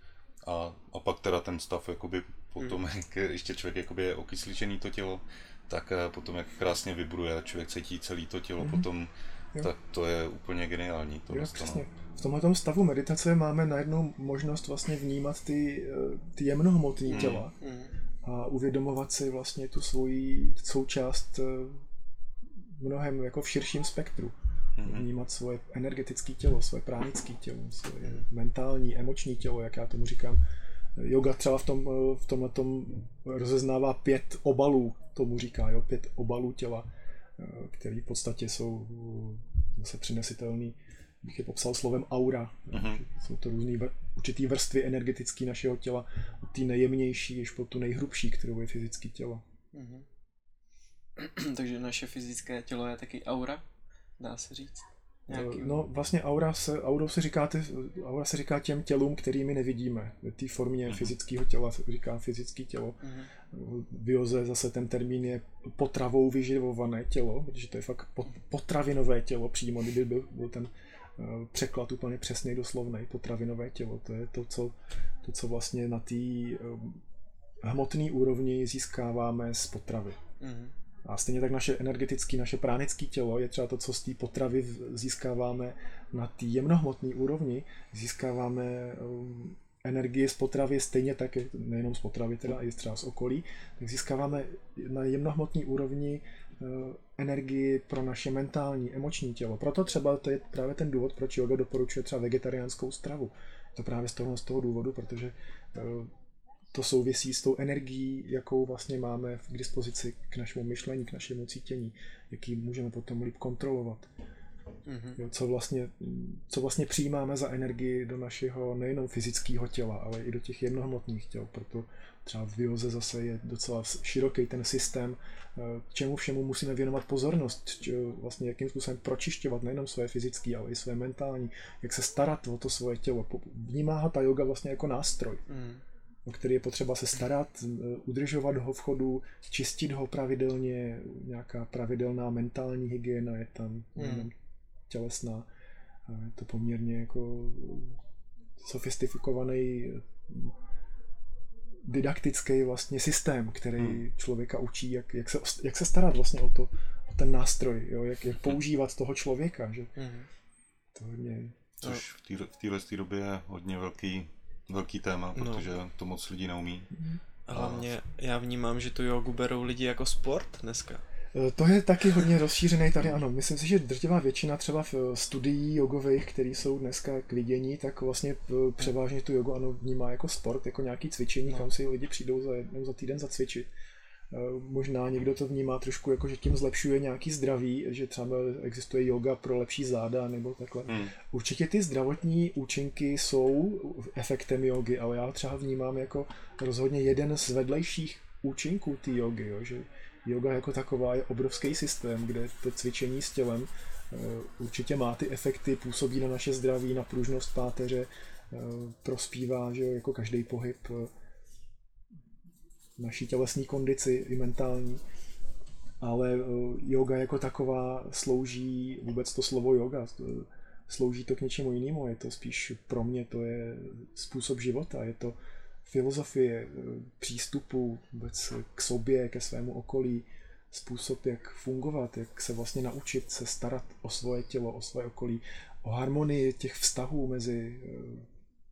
a, a pak teda ten stav jakoby potom, jak ještě člověk jakoby je okysličený to tělo, tak eh, potom jak krásně vibruje, člověk cítí celé to tělo potom, Jo. tak to je úplně geniální. To Jo, přesně. V tomhle stavu meditace máme najednou možnost vlastně vnímat ty, eh, ty jemnohmotné těla Mhm. a uvědomovat si vlastně tu svoji součást eh, mnohem jako v širším spektru. Vnímat svoje energetické tělo, svoje pránické tělo, svoje mentální, emoční tělo, jak já tomu říkám. Yoga třeba v, tom, v tomhle rozeznává pět obalů, tomu říká, jo, pět obalů těla, eh, které v podstatě jsou eh, zase přinesitelný, bych je popsal slovem aura. Mhm. Jsou to různé vr- určitý vrstvy energetické našeho těla, od té nejjemnější až po tu nejhrubší, kterou je fyzické tělo. Mhm. Takže naše fyzické tělo je taky aura, dá se říct. Nějaký... No vlastně aura se, aurou se říká, ty, aura se říká těm tělům, kterými nevidíme. V té formě fyzického těla se říká fyzické tělo. Mhm. V Bioze zase ten termín je potravou vyživované tělo, protože to je fakt pot- potravinové tělo přímo, kdyby byl, byl ten eh, překlad úplně přesně doslovný, potravinové tělo. To je to, co, to, co vlastně na té hmotné úrovni získáváme z potravy. Mhm. A stejně tak naše energetické, naše pránické tělo je třeba to, co z té potravy získáváme na té jemnohmotné úrovni, získáváme um, energii z potravy stejně tak, nejenom z potravy, teda i třeba z okolí, tak získáváme na jemnohmotné úrovni uh, energii pro naše mentální, emoční tělo. Proto třeba to je právě ten důvod, proč yoga doporučuje třeba vegetariánskou stravu. To právě z toho, z toho důvodu, protože uh, to souvisí s tou energií, jakou vlastně máme k dispozici k našemu myšlení, k našemu cítění, jaký můžeme potom líp kontrolovat. Mhm. Jo, co, vlastně, co vlastně přijímáme za energii do našeho nejenom fyzického těla, ale i do těch jednohmotných těl. Proto třeba v Vioze zase je docela široký ten systém, eh, čemu všemu musíme věnovat pozornost, č- vlastně jakým způsobem pročišťovat nejenom své fyzické, ale i své mentální, jak se starat o to svoje tělo. Vnímá ho ta yoga vlastně jako nástroj Mhm. O který je potřeba se starat, udržovat ho v chodu, čistit ho pravidelně, nějaká pravidelná mentální hygiena je tam, Hmm. tělesná. A je to poměrně jako sofistikovaný eh, didaktický vlastně systém, který Hmm. člověka učí, jak, jak, se, jak se starat vlastně o, to, o ten nástroj, jo? Jak, jak používat toho člověka. Že? Mhm. To hodně Což v té době je hodně velký, velký téma, No. protože to moc lidí neumí. A hlavně já vnímám, že tu jogu berou lidi jako sport dneska. Eh, To je taky hodně rozšířený tady, ano. Myslím si, že drtivá většina třeba v eh, studií jogových, které jsou dneska k vidění, tak vlastně eh, převážně tu jogu ano vnímá jako sport, jako nějaký cvičení, No. kam si lidi přijdou za jednou za týden zacvičit. Eh, Možná někdo to vnímá trošku jako, že tím zlepšuje nějaký zdraví, že třeba existuje yoga pro lepší záda nebo takhle. Hmm. Určitě ty zdravotní účinky jsou efektem jogy, ale já ho třeba vnímám jako rozhodně jeden z vedlejších účinků té jogy, jo, že yoga jako taková je obrovský systém, kde to cvičení s tělem eh, určitě má ty efekty, působí na naše zdraví, na pružnost páteře, eh, prospívá, že jo, jako každý pohyb naší tělesní kondici i mentální. Ale eh, yoga jako taková slouží, vůbec to slovo yoga, eh, slouží to k něčemu jinému, je to spíš pro mě, to je způsob života, je to filozofie eh, přístupu vůbec k sobě, ke svému okolí, způsob, jak fungovat, jak se vlastně naučit se starat o svoje tělo, o své okolí, o harmonii těch vztahů mezi,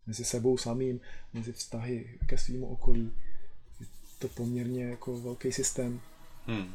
mezi sebou samým, mezi vztahy ke svýmu okolí. Je to poměrně jako velký systém. Hmm.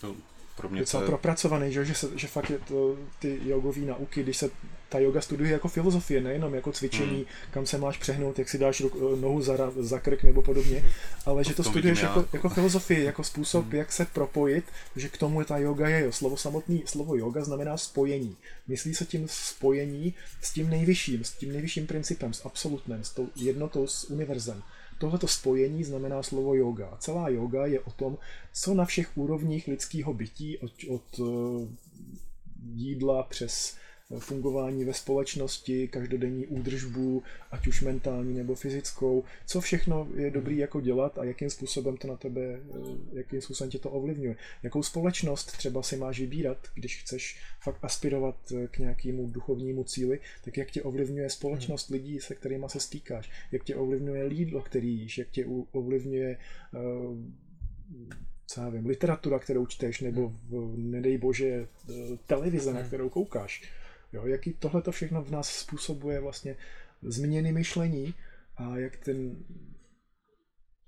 To pro mě Docela to je, propracovaný, že, že, se, že fakt je to, ty jogové nauky, když se ta yoga studuje jako filozofie, nejenom jako cvičení, Hmm. kam se máš přehnout, jak si dáš ruk- nohu za, za krk nebo podobně, ale že to studuješ vidím já. jako, jako filozofii, jako způsob, jak se propojit, že k tomu je ta yoga je. Jo. Slovo samotný, slovo yoga znamená spojení. Myslí se tím spojení s tím nejvyšším, s tím nejvyšším principem, s absolutnem, s tou jednotou s univerzem. Tohleto spojení znamená slovo yoga. Celá yoga je o tom, co na všech úrovních lidského bytí, od, od eh, jídla přes fungování ve společnosti, každodenní údržbu, ať už mentální nebo fyzickou, co všechno je dobrý jako dělat a jakým způsobem to na tebe, eh, jakým způsobem tě to ovlivňuje. Jakou společnost třeba si máš vybírat, když chceš fakt aspirovat eh, k nějakému duchovnímu cíli, tak jak tě ovlivňuje společnost lidí, se kterými se stýkáš, jak tě ovlivňuje jídlo, který jíš, jak tě ovlivňuje eh, co já vím, literatura, kterou čteš, nebo v, nedej bože televize, na Hmm. kterou koukáš. Jo, jaký tohle to všechno v nás způsobuje vlastně změny myšlení a jak ten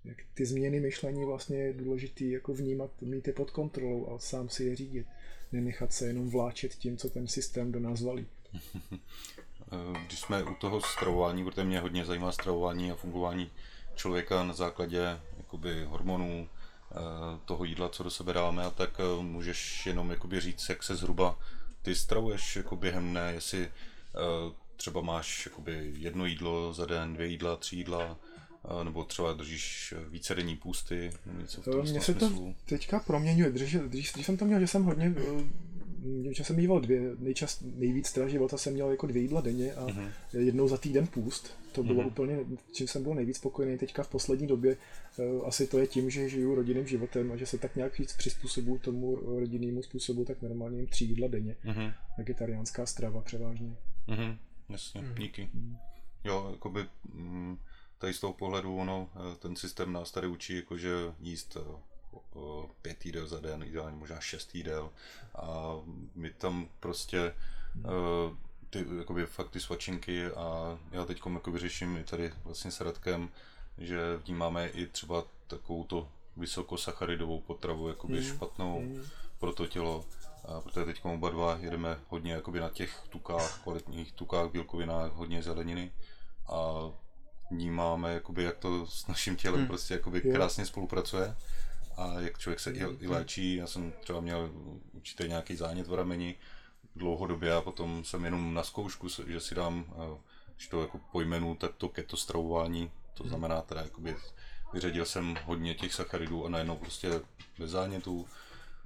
jak ty změny myšlení vlastně je důležitý jako vnímat, mít je pod kontrolou a sám si je řídit. Nenechat se jenom vláčet tím, co ten systém do nás valí. eh, když jsme u toho stravování, protože mě hodně zajímá stravování a fungování člověka na základě jakoby hormonů, eh, toho jídla, co do sebe dáme, a tak eh, můžeš jenom jakoby říct, jak se zhruba ty stravuješ jako během dne, jestli eh, třeba máš jakoby jedno jídlo za den, dvě jídla, tři jídla, eh, nebo třeba držíš více denní půsty, něco v tom Mně se to teďka proměňuje. Dřív, dřív, dřív jsem to měl, že jsem hodně, eh, že jsem jíval dvě, nejčas, nejvíc teda života jsem měl jako dvě jídla denně a Mhm. jednou za týden půst. To bylo Mhm. úplně, čím jsem byl nejvíc spokojený teďka v poslední době. eh, Asi to je tím, že žiju rodinným životem a že se tak nějak víc přizpůsobuju tomu rodinnému způsobu, tak normálně jim tři jídla denně. Mhm. Vegetariánská strava převážně. Mhm, jasně, Mhm. díky. Jo, jakoby mm, tady z toho pohledu ono, eh, ten systém nás tady učí, jakože jíst eh, pět jídel za den, ideálně možná šest jídel a my tam prostě eh, ty, jakoby fakt ty svačinky a já teď jakoby řeším i tady vlastně s Radkem, že vnímáme i třeba takovou to vysokosacharidovou potravu jakoby Mhm. špatnou Mm. pro to tělo. A protože teď oba dva jedeme hodně jakoby na těch tukách, kvalitních tukách, bílkovinách, hodně zeleniny a vnímáme, jakoby, jak to s naším tělem Hmm. prostě jakoby krásně spolupracuje a jak člověk se i, i léčí. Já jsem třeba měl určitě nějaký zánět v rameni, dlouhodobě a potom jsem jenom na zkoušku, že si dám, eh, když to jako pojmenu, tak to keto stravování, to znamená teda jakoby vyřadil jsem hodně těch sacharidů a najednou prostě bez zánětů.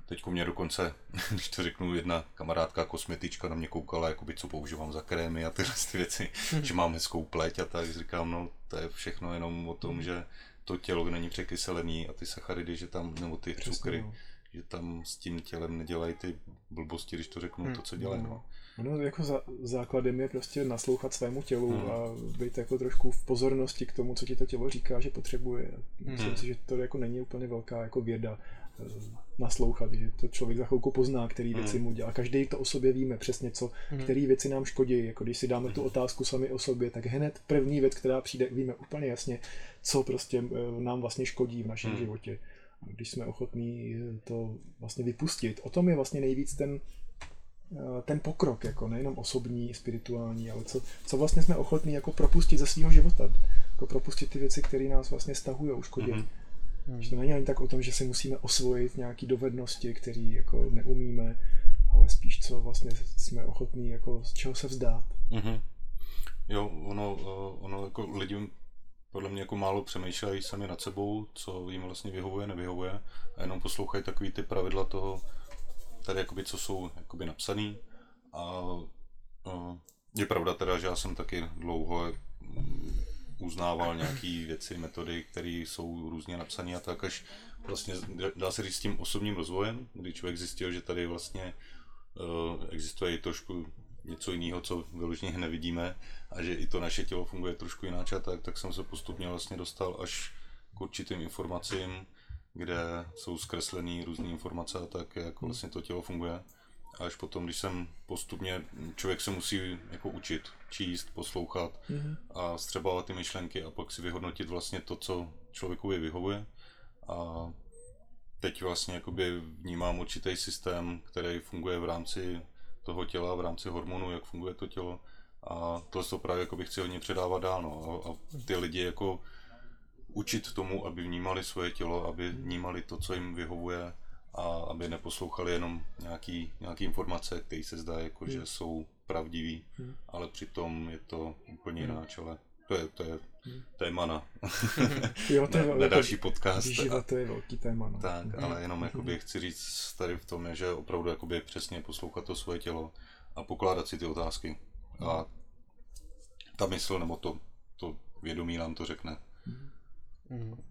Teď mě dokonce, když to řeknu, jedna kamarádka, kosmetička na mě koukala, jakoby, co používám za krémy a tyhle ty věci, že mám hezkou pleť a tak. Říkám, no to je všechno jenom o tom, že to tělo není překyselený a ty sacharidy, že tam, nebo ty Přesně, cukry, no. že tam s tím tělem nedělají ty blbosti, když to řeknu, to, co dělají. No. Ono jako za, základem je prostě naslouchat svému tělu Hmm. a být jako trošku v pozornosti k tomu, co ti to tělo říká, že potřebuje. Myslím Hmm. si, že to jako není úplně velká jako věda naslouchat, že to člověk za chvilku pozná, který Hmm. věci mu dělá. Každý to o sobě víme přesně, co, který věci nám škodí. Jako když si dáme tu otázku sami o sobě, tak hned první věc, která přijde, víme úplně jasně, co prostě eh, nám vlastně škodí v našem Hmm. životě. A Když jsme ochotní eh, to vlastně vypustit. O tom je vlastně nejvíc ten, eh, ten pokrok, jako nejenom osobní, spirituální, ale co, co vlastně jsme ochotní jako propustit ze svého života. Jako propustit ty věci, které nás vlastně stahují, škodí. Mhm. Mm-hmm. Že to není ani tak o tom, že si musíme osvojit nějaké dovednosti, které jako neumíme, ale spíš co vlastně jsme ochotní jako z čeho se vzdát. Mhm. Jo, ono, eh, ono jako lidi podle mě jako málo přemýšlejí sami nad sebou, co jim vlastně vyhovuje, nevyhovuje a jenom poslouchají takový ty pravidla toho, tady jakoby, co jsou jakoby napsaný a eh, je pravda teda, že já jsem taky dlouho uznával nějaké věci, metody, které jsou různě napsané a tak až vlastně dá se říct s tím osobním rozvojem, kdy člověk zjistil, že tady vlastně eh, existuje i trošku něco jiného, co vyloženě nevidíme a že i to naše tělo funguje trošku jinak a tak, tak jsem se postupně vlastně dostal až k určitým informacím, kde jsou zkreslené různé informace a tak, jak vlastně to tělo funguje. A až potom, když jsem postupně, člověk se musí jako učit, číst, poslouchat Mm-hmm. a střebávat ty myšlenky a pak si vyhodnotit vlastně to, co člověku vyhovuje. A teď vlastně jakoby vnímám určitý systém, který funguje v rámci toho těla, v rámci hormonů, jak funguje to tělo. A to to právě jako bych chci hodně předávat dál. No. A, a ty lidi jako učit tomu, aby vnímali svoje tělo, aby vnímali to, co jim vyhovuje a aby neposlouchali jenom nějaký, nějaký informace, které se zdá, jako, že jsou pravdivý, ale přitom je to úplně jináč, ale to je, to je téma na, Jo, to je na, na další podcast. Výživa to je velký téma. No. Tak, Mhm. ale jenom jakoby chci říct tady v tom, je, že opravdu jakoby přesně poslouchat to svoje tělo a pokládat si ty otázky. A ta mysl nebo to, to vědomí nám to řekne. Mhm.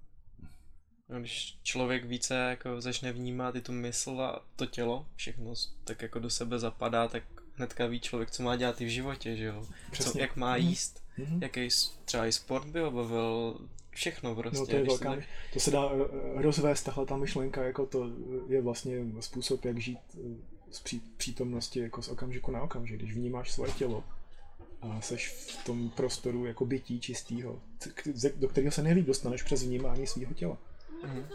No, když člověk více jako začne vnímat i tu mysl a to tělo, všechno tak jako do sebe zapadá, tak hnedka ví člověk, co má dělat i v životě, že jo? Co, jak má Mhm. jíst, Mhm. jaký třeba i sport by ho bavil, všechno prostě. No to je velká, se myš- to se dá eh, rozvést, tahle ta myšlenka, jako to je vlastně způsob, jak žít eh, z pří, přítomnosti, jako z okamžiku na okamžik, když vnímáš svoje tělo a seš v tom prostoru jako bytí čistýho, do kterého se nejlíp dostaneš přes vnímání svého těla. Mhm.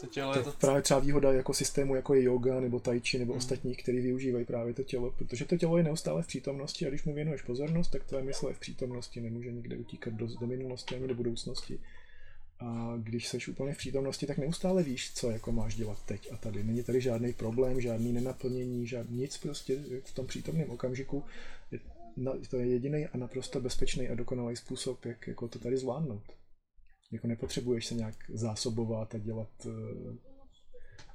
To tělo To je to, právě třeba výhoda jako systému, jako je yoga nebo tai chi nebo Hmm. ostatní, který využívají právě to tělo, protože to tělo je neustále v přítomnosti a když mu věnuješ pozornost, tak tvoje mysl je v přítomnosti, nemůže nikde utíkat do, do minulosti ani do budoucnosti. A když seš úplně v přítomnosti, tak neustále víš, co jako máš dělat teď a tady. Není tady žádný problém, žádný nenaplnění, žádný nic prostě v tom přítomném okamžiku. Je, na, to je jediný a naprosto bezpečný a dokonalý způsob, jak jako to tady zvládnout. Jako nepotřebuješ se nějak zásobovat a dělat, eh,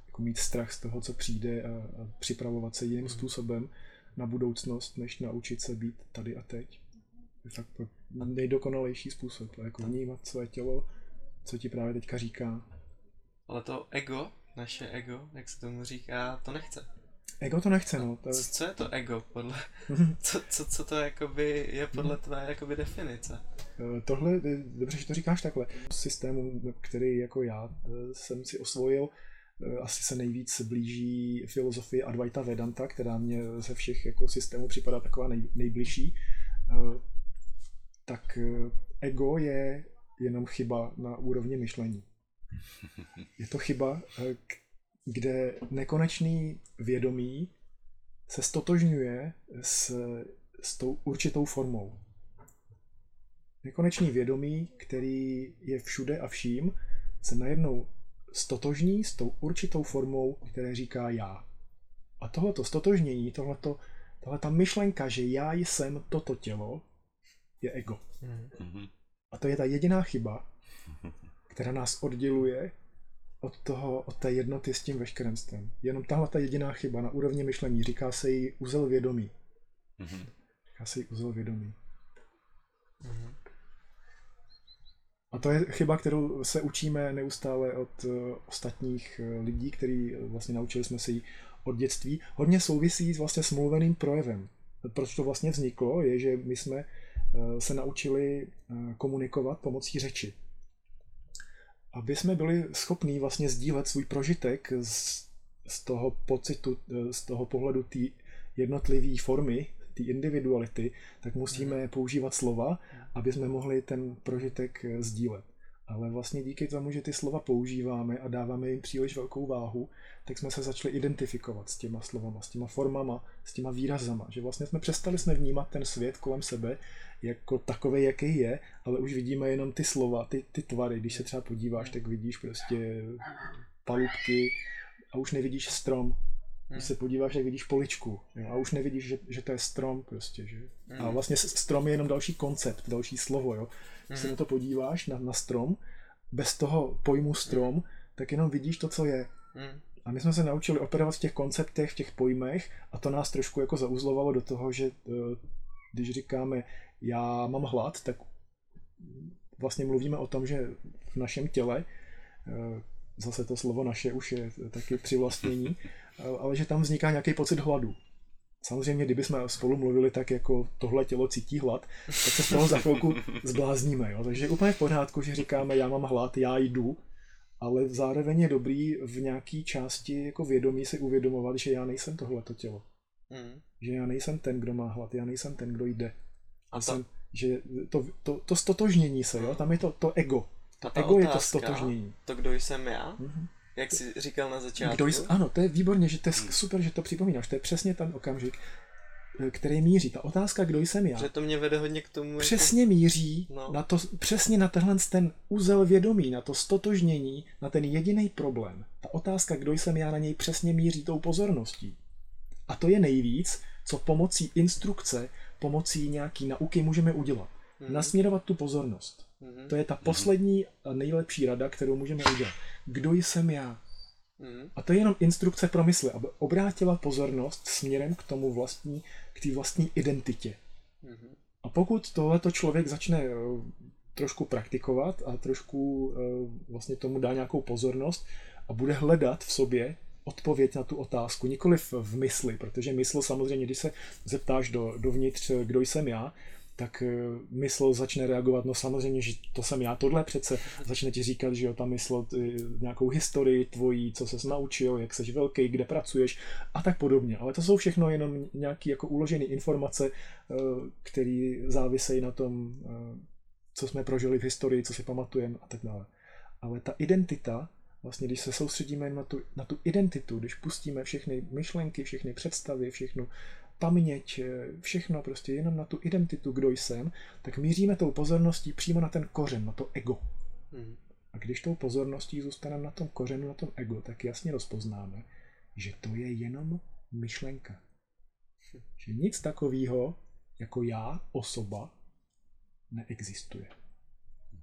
jako mít strach z toho, co přijde a, a připravovat se jiným způsobem na budoucnost, než naučit se být tady a teď. Je fakt nejdokonalejší způsob, jako vnímat své tělo, co ti právě teďka říká. ale to ego, naše ego, jak se tomu říká, to nechce. Ego to nechce, no. To, Co, co je to ego podle, co, co, co to jakoby je podle tvé jakoby definice? Eh, Tohle, eh, dobře, že to říkáš takhle. Systému, který jako já eh, jsem si osvojil, asi se nejvíc blíží filozofii Advaita Vedanta, která mě ze všech jako systémů připadá taková nej, nejbližší. Tak ego je jenom chyba na úrovni myšlení. Je to chyba, k- kde nekonečný vědomí se stotožňuje s, s tou určitou formou nekonečný vědomí, který je všude a vším, se najednou stotožní s tou určitou formou, které říká já. A tohleto stotožnění, tohleto, tahle ta myšlenka, že já jsem toto tělo, je ego. Mhm. A to je ta jediná chyba, která nás odděluje od, toho, od té jednoty s tím veškerenstvem. Jenom tahle ta jediná chyba na úrovni myšlení, říká se jí uzel vědomí. Mhm. Říká se jí uzel vědomí. A to je chyba, kterou se učíme neustále od eh, ostatních eh, lidí, který eh, vlastně naučili jsme se ji od dětství. Hodně souvisí s vlastně s mluveným projevem. Proč to vlastně vzniklo, je, že my jsme se naučili komunikovat pomocí řeči. Aby jsme byli schopní vlastně sdílet svůj prožitek z, z toho pocitu, eh, z toho pohledu té jednotlivé formy, té individuality, tak musíme používat slova, aby jsme mohli ten prožitek eh, sdílet. Ale vlastně díky tomu, že ty slova používáme a dáváme jim příliš velkou váhu, tak jsme se začali identifikovat s těma slovama, s těma formama, s těma výrazama. Že vlastně jsme přestali jsme vnímat ten svět kolem sebe jako takový, jaký je, ale už vidíme jenom ty slova, ty, ty tvary. Když se třeba podíváš, tak vidíš prostě palubky a už nevidíš strom. Když se podíváš, tak vidíš poličku jo, a už nevidíš, že, že to je strom prostě. Že? A vlastně s- strom je jenom další koncept, další slovo. Jo? Když se na to podíváš, na, na strom, bez toho pojmu strom, tak jenom vidíš to, co je. Mm. A my jsme se naučili operovat v těch konceptech, v těch pojmech a to nás trošku jako zauzlovalo do toho, že eh, když říkáme já mám hlad, tak vlastně mluvíme o tom, že v našem těle, eh, zase to slovo naše už je taky přivlastnění, ale že tam vzniká nějaký pocit hladu. Samozřejmě, kdyby jsme spolu mluvili tak, jako tohle tělo cítí hlad, tak se z toho za chvilku zblázníme. Jo? Takže je úplně v pořádku, že říkáme, já mám hlad, já jdu, ale zároveň je dobrý v nějaké části jako vědomí si uvědomovat, že já nejsem tohleto tělo. Mm. Že já nejsem ten, kdo má hlad, já nejsem ten, kdo jde. A ta, jsem, že to, to, to stotožnění se, jo? tam je to, to ego. To ego je to otázka, stotožnění. To, kdo jsem já, Mhm. Jak jsi říkal na začátku. Kdo jsi, ano, to je výborně, že to je super, že to připomínáš. To je přesně ten okamžik, eh, který míří. Ta otázka, kdo jsem já, Že to mě vede hodně k tomu, přesně míří No. na to, přesně na tenhle ten úzel vědomí, na to stotožnění, na ten jediný problém. Ta otázka, kdo jsem já, na něj přesně míří tou pozorností. A to je nejvíc, co pomocí instrukce, pomocí nějaký nauky můžeme udělat. Mhm. Nasměrovat tu pozornost. Mhm. To je ta poslední a nejlepší rada, kterou můžeme udělat. Kdo jsem já? Mhm. A to je jenom instrukce pro mysli, aby obrátila pozornost směrem k tomu vlastní, k té vlastní identitě. Mhm. A pokud tohleto člověk začne eh, trošku praktikovat a trošku eh, vlastně tomu dá nějakou pozornost a bude hledat v sobě odpověď na tu otázku, nikoli v, mysli, protože mysl samozřejmě, když se zeptáš do, dovnitř, kdo jsem já, tak eh, mysl začne reagovat, no samozřejmě, že to jsem já, tohle přece začne ti říkat, že jo, ta mysl eh, nějakou historii tvojí, co ses naučil, jak seš velký, kde pracuješ a tak podobně. Ale to jsou všechno jenom nějaké jako uložené informace, eh, které závisejí na tom, co jsme prožili v historii, co si pamatujeme a tak dále. Ale ta identita, vlastně když se soustředíme na tu, na tu identitu, když pustíme všechny myšlenky, všechny představy, všechnu paměť, eh, všechno prostě jenom na tu identitu, kdo jsem, tak míříme tou pozorností přímo na ten kořen, na to ego. Mhm. A když tou pozorností zůstaneme na tom kořenu, na tom ego, tak jasně rozpoznáme, že to je jenom myšlenka. Že nic takového jako já, osoba, neexistuje.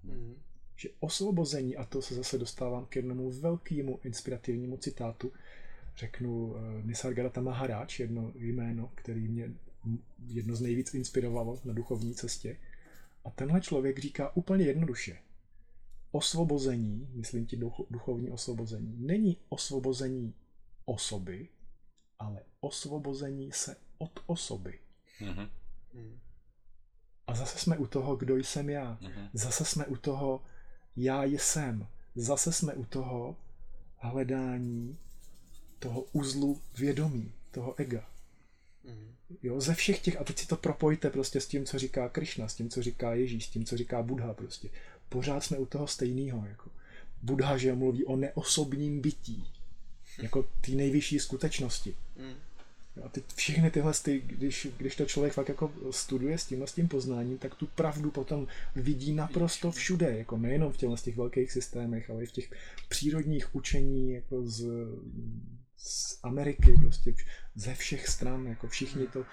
Mhm. Že osvobození, a to se zase dostávám k jednomu velkému inspirativnímu citátu, řeknu eh, Nisargadatta Maharaj, jedno jméno, který mě jedno z nejvíc inspirovalo na duchovní cestě. A tenhle člověk říká úplně jednoduše. Osvobození, myslím ti duch- duchovní osvobození, není osvobození osoby, ale osvobození se od osoby. Mhm. Mhm. A zase jsme u toho, kdo jsem já. Mhm. Zase jsme u toho, já jsem. Zase jsme u toho hledání toho uzlu vědomí, toho ega. Mhm. Jo, ze všech těch, a teď si to propojte prostě s tím, co říká Krishna, s tím, co říká Ježíš, s tím, co říká Buddha prostě. Pořád jsme u toho stejného. Jako. Buddha, že mluví o neosobním bytí, jako té nejvyšší skutečnosti. Mhm. A ty, všechny tyhle, ty, když, když to člověk fakt jako studuje s tímhle s tím poznáním, tak tu pravdu potom vidí naprosto všude, jako nejenom v těchto těch velkých systémech, ale i v těch přírodních učení jako z, z Ameriky, prostě ze všech stran, jako všichni to,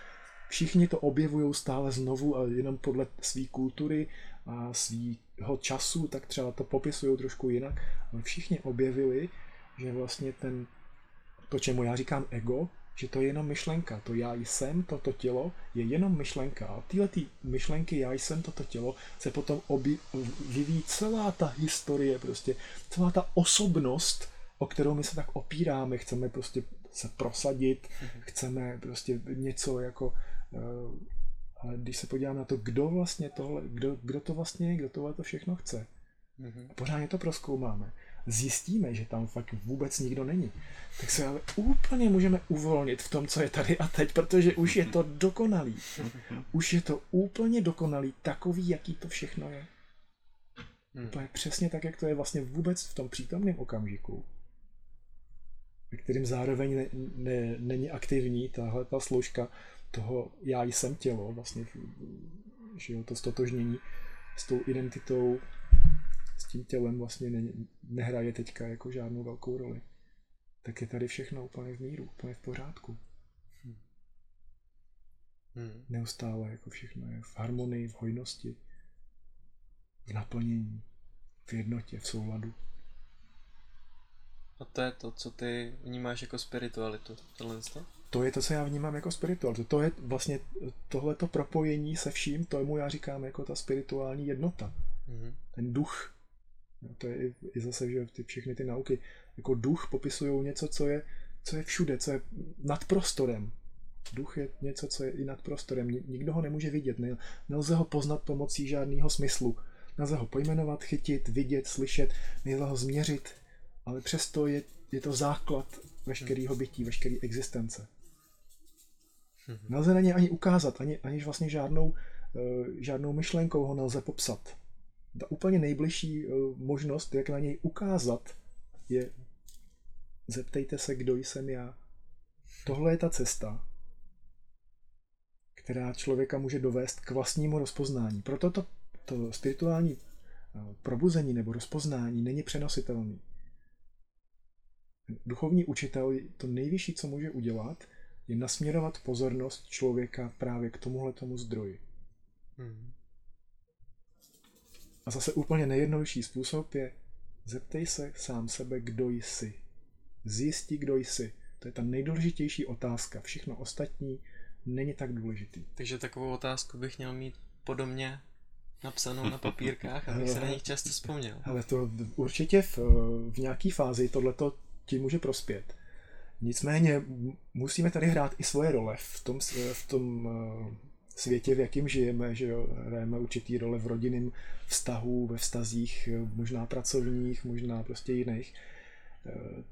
všichni to objevují stále znovu a jenom podle své kultury a svého času, tak třeba to popisují trošku jinak, ale všichni objevili, že vlastně ten, to, čemu já říkám ego, že to je jenom myšlenka. To já jsem, toto tělo, je jenom myšlenka. A tyhle ty myšlenky, já jsem, toto tělo, se potom vyvíjí celá ta historie, prostě celá ta osobnost, o kterou my se tak opíráme, chceme prostě se prosadit, mm-hmm. chceme prostě něco jako uh, ale když se podívám na to, kdo vlastně tohle, kdo, kdo to vlastně je, kdo tohle to všechno chce, mm-hmm. a pořádně to proskoumáme, zjistíme, že tam fakt vůbec nikdo není, tak se ale úplně můžeme uvolnit v tom, co je tady a teď, protože už je to dokonalý. Už je to úplně dokonalý, takový, jaký to všechno je. Hmm. Úplně přesně tak, jak to je vlastně vůbec v tom přítomném okamžiku, ve kterým zároveň ne, ne, není aktivní tahle ta složka toho já jsem tělo, vlastně že jo, to stotožnění s tou identitou s tím tělem vlastně ne, nehraje teďka jako žádnou velkou roli, tak je tady všechno úplně v míru, úplně v pořádku. Hmm. Hmm. Neustále jako všechno je v harmonii, v hojnosti, v naplnění, v jednotě, v souladu. A to je to, co ty vnímáš jako spiritualitu, tohle To je to, co já vnímám jako spiritualitu. To je vlastně tohleto propojení se vším, tomu já říkám jako ta spirituální jednota. Mm-hmm. Ten duch, No, to je i, i zase, že ty, všechny ty nauky jako duch popisují něco, co je, co je všude, co je nad prostorem. Duch je něco, co je i nad prostorem. Nikdo ho nemůže vidět, nelze ho poznat pomocí žádného smyslu. Nelze ho pojmenovat, chytit, vidět, slyšet, nelze ho změřit, ale přesto je, je to základ veškerého bytí, veškeré existence. Nelze na ně ani ukázat, ani, aniž vlastně žádnou, uh, žádnou myšlenkou ho nelze popsat ta úplně nejbližší eh, možnost, jak na něj ukázat, je zeptejte se, kdo jsem já. Tohle je ta cesta, která člověka může dovést k vlastnímu rozpoznání. Proto to, to spirituální eh, probuzení nebo rozpoznání není přenositelný. Duchovní učitel, to nejvyšší, co může udělat, je nasměrovat pozornost člověka právě k tomuhle tomu zdroji. Hmm. A zase úplně nejjednodušší způsob je zeptej se sám sebe, kdo jsi. Zjistí, kdo jsi. To je ta nejdůležitější otázka. Všechno ostatní není tak důležitý. Takže takovou otázku bych měl mít podobně napsanou na papírkách, abych se na nich často vzpomněl. Ale to určitě v, v nějaký fázi tohleto ti může prospět. Nicméně musíme tady hrát i svoje role v tom, v tom světě, v jakém žijeme, že jo, hrajeme určitý role v rodinném vztahu, ve vztazích, možná pracovních, možná prostě jiných. Eh,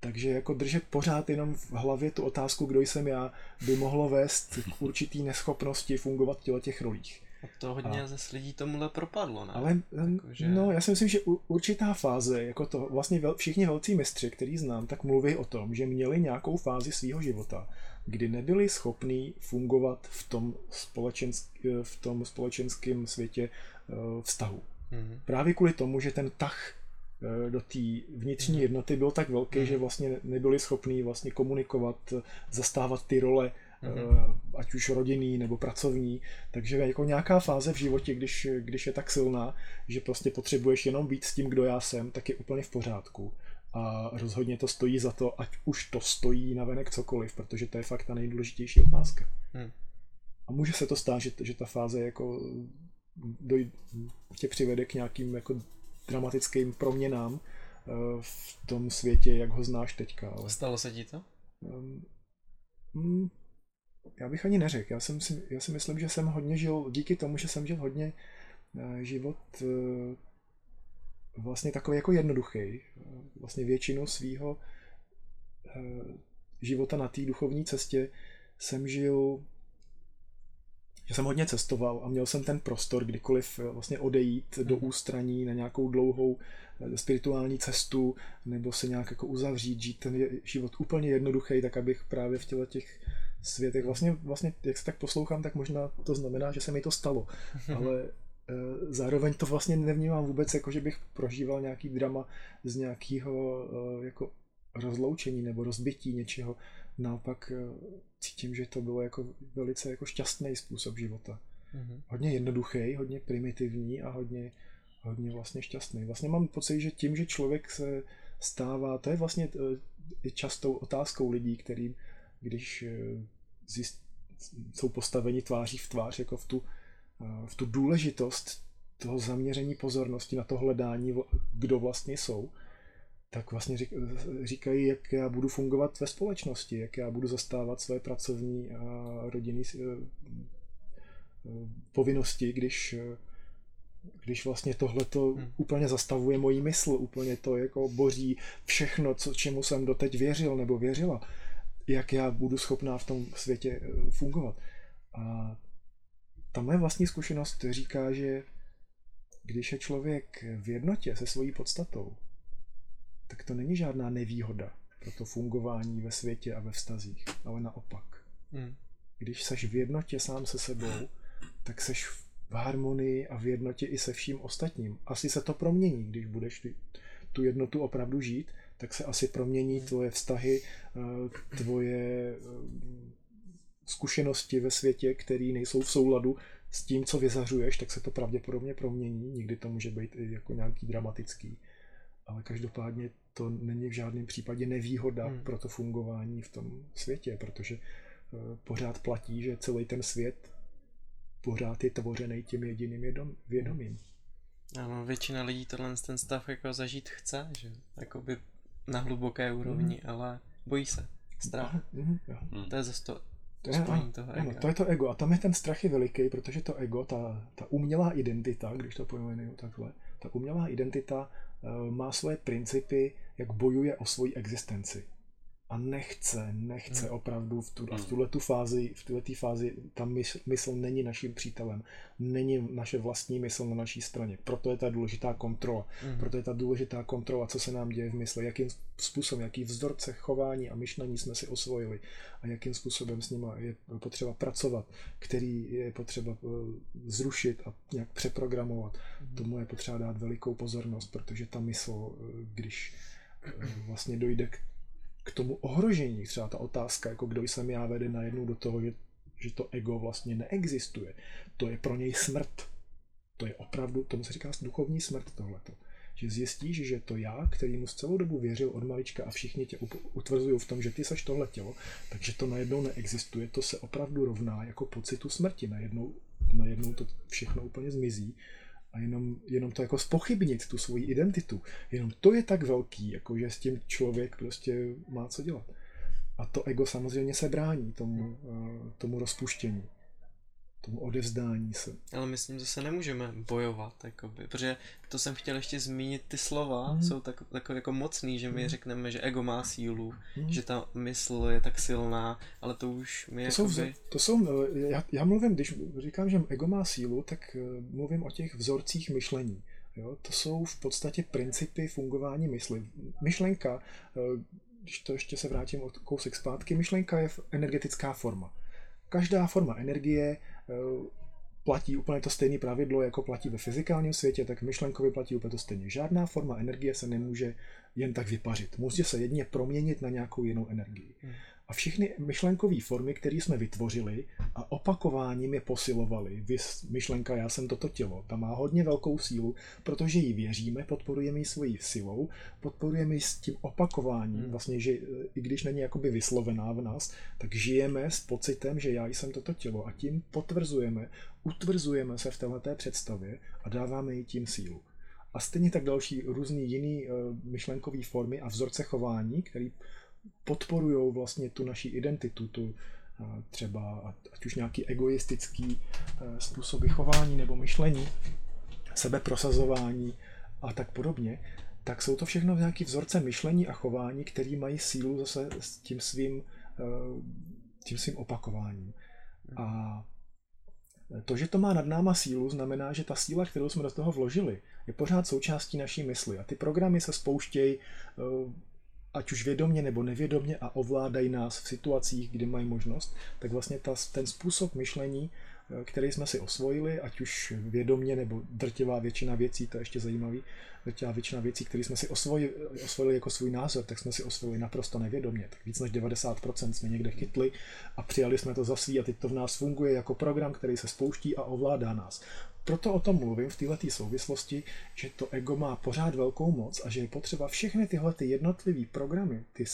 takže jako držet pořád jenom v hlavě tu otázku, kdo jsem já, by mohlo vést k určitý neschopnosti fungovat v těch rolích. A to hodně a... zase lidí tomuhle propadlo, ne? Ale, jako, že... no, já si myslím, že určitá fáze, jako to, vlastně všichni velcí mistři, který znám, tak mluví o tom, že měli nějakou fázi svého života, kdy nebyli schopní fungovat v tom, společensk, v tom společenském světě eh, vztahu. Mm-hmm. Právě kvůli tomu, že ten tah eh, do té vnitřní mm-hmm. jednoty byl tak velký, mm-hmm. že vlastně nebyli schopní vlastně komunikovat, zastávat ty role, mm-hmm. ať už rodinný nebo pracovní. Takže jako nějaká fáze v životě, když, když je tak silná, že prostě potřebuješ jenom být s tím, kdo já jsem, tak je úplně v pořádku a rozhodně to stojí za to, ať už to stojí na venek cokoliv, protože to je fakt ta nejdůležitější otázka. Hmm. A může se to stát, že, že ta fáze jako doj, tě přivede k nějakým jako dramatickým proměnám eh, v tom světě, jak ho znáš teďka. Ale... Stalo se ti to? Um, mm, já bych ani neřekl. Já, jsem si, já si myslím, že jsem hodně žil, díky tomu, že jsem žil hodně uh, život uh, vlastně takový jako jednoduchý. Vlastně většinu svého eh, života na té duchovní cestě jsem žil, že jsem hodně cestoval a měl jsem ten prostor kdykoliv eh, vlastně odejít do mhm. ústraní na nějakou dlouhou eh, spirituální cestu nebo se nějak jako uzavřít, žít ten život úplně jednoduchý, tak abych právě v těle těch světech, vlastně, vlastně jak se tak poslouchám, tak možná to znamená, že se mi to stalo, ale Eh, zároveň to vlastně nevnímám vůbec jako, že bych prožíval nějaký drama z nějakého eh, jako rozloučení nebo rozbití něčeho. Naopak eh, cítím, že to bylo jako velice jako šťastný způsob života. Mm-hmm. Hodně jednoduchý, hodně primitivní a hodně, hodně vlastně šťastný. Vlastně mám pocit, že tím, že člověk se stává, to je vlastně častou otázkou lidí, kterým, když eh, zjist, jsou postaveni tváří v tvář, jako v tu, v tu důležitost toho zaměření pozornosti na to hledání, kdo vlastně jsou, tak vlastně říkají, jak já budu fungovat ve společnosti, jak já budu zastávat své pracovní a rodinné eh, povinnosti, když, když vlastně tohleto hmm. úplně zastavuje moji mysl, úplně to jako boří všechno, co, čemu jsem doteď věřil nebo věřila, jak já budu schopná v tom světě eh, fungovat. A ta moje vlastní zkušenost říká, že když je člověk v jednotě se svojí podstatou, tak to není žádná nevýhoda pro to fungování ve světě a ve vztazích, ale naopak. Hmm. Když seš v jednotě sám se sebou, tak seš v harmonii a v jednotě i se vším ostatním. Asi se to promění, když budeš tu jednotu opravdu žít, tak se asi promění hmm. tvoje vztahy, eh, tvoje eh, zkušenosti ve světě, které nejsou v souladu s tím, co vyzařuješ, tak se to pravděpodobně promění. Nikdy to může být i jako nějaký dramatický. Ale každopádně to není v žádném případě nevýhoda hmm. pro to fungování v tom světě, protože uh, pořád platí, že celý ten svět pořád je tvořený tím jediným vědom, vědomím. Ano, většina lidí tohle ten stav jako zažít chce, že jakoby na hluboké úrovni, hmm. ale bojí se. Strach. Hmm. To je zase to to je, toho ega. Ano, to je to ego. A tam je ten strach je veliký, protože to ego, ta, ta umělá identita, když to pojmenuju takhle, ta umělá identita uh, má svoje principy, jak bojuje o svoji existenci a nechce, nechce hmm. opravdu v, tu, v hmm. tuhle tu fázi, v tuhle fázi ta mysl, mysl není naším přítelem, není naše vlastní mysl na naší straně. Proto je ta důležitá kontrola. Hmm. Proto je ta důležitá kontrola, co se nám děje v mysli, jakým způsobem, jaký vzorce chování a myšlení jsme si osvojili a jakým způsobem s nimi je potřeba pracovat, který je potřeba eh, zrušit a nějak přeprogramovat. Hmm. Tomu je potřeba dát velikou pozornost, protože ta mysl, eh, když eh, vlastně dojde k k tomu ohrožení, třeba ta otázka, jako kdo jsem já, vede najednou do toho, že, že to ego vlastně neexistuje. To je pro něj smrt. To je opravdu, tomu se říká duchovní smrt tohleto. Že zjistíš, že to já, který mu z celou dobu věřil od malička a všichni tě utvrzují v tom, že ty seš tohle tělo, takže to najednou neexistuje, to se opravdu rovná jako pocitu smrti. Najednou, najednou to všechno úplně zmizí a jenom, jenom to jako spochybnit, tu svoji identitu, jenom to je tak velký, jako že s tím člověk prostě má co dělat. A to ego samozřejmě se brání tomu, eh, tomu rozpuštění tomu odevzdání se. Ale myslím, že se nemůžeme bojovat, jakoby, protože to jsem chtěl ještě zmínit, ty slova mm. jsou tak, takové jako mocný, že my mm. řekneme, že ego má sílu, mm. že ta mysl je tak silná, ale to už my to jakoby... Jsou, to jsou, eh, já, já mluvím, když říkám, že ego má sílu, tak eh, mluvím o těch vzorcích myšlení. Jo? To jsou v podstatě principy fungování mysli. Myšlenka, eh, když to ještě se vrátím o kousek zpátky, myšlenka je energetická forma. Každá forma energie platí úplně to stejné pravidlo, jako platí ve fyzikálním světě, tak myšlenkově platí úplně to stejně. Žádná forma energie se nemůže jen tak vypařit. Musí se jedně proměnit na nějakou jinou energii. A všechny myšlenkové formy, které jsme vytvořili a opakováním je posilovali, vys, myšlenka já jsem toto tělo, ta má hodně velkou sílu, protože jí věříme, podporujeme ji svojí silou, podporujeme ji s tím opakováním, hmm. vlastně, že e, i když není jakoby vyslovená v nás, tak žijeme s pocitem, že já jsem toto tělo a tím potvrzujeme, utvrzujeme se v této představě a dáváme jí tím sílu. A stejně tak další různý jiný uh, myšlenkové formy a vzorce chování, který podporují vlastně tu naši identitu, tu třeba ať už nějaký egoistický e, způsoby chování nebo myšlení, sebeprosazování a tak podobně, tak jsou to všechno nějaké vzorce myšlení a chování, které mají sílu zase s tím svým, e, tím svým opakováním. A to, že to má nad náma sílu, znamená, že ta síla, kterou jsme do toho vložili, je pořád součástí naší mysli. A ty programy se spouštějí ať už vědomě nebo nevědomě a ovládají nás v situacích, kdy mají možnost, tak vlastně ta, ten způsob myšlení který jsme si osvojili, ať už vědomně nebo drtivá většina věcí, to je ještě zajímavý, drtivá většina věcí, které jsme si osvojili, osvojili jako svůj názor, tak jsme si osvojili naprosto nevědomě. Tak víc než 90% jsme někde chytli a přijali jsme to za svý a teď to v nás funguje jako program, který se spouští a ovládá nás. Proto o tom mluvím v této souvislosti, že to ego má pořád velkou moc a že je potřeba všechny tyhle ty jednotlivé programy, ty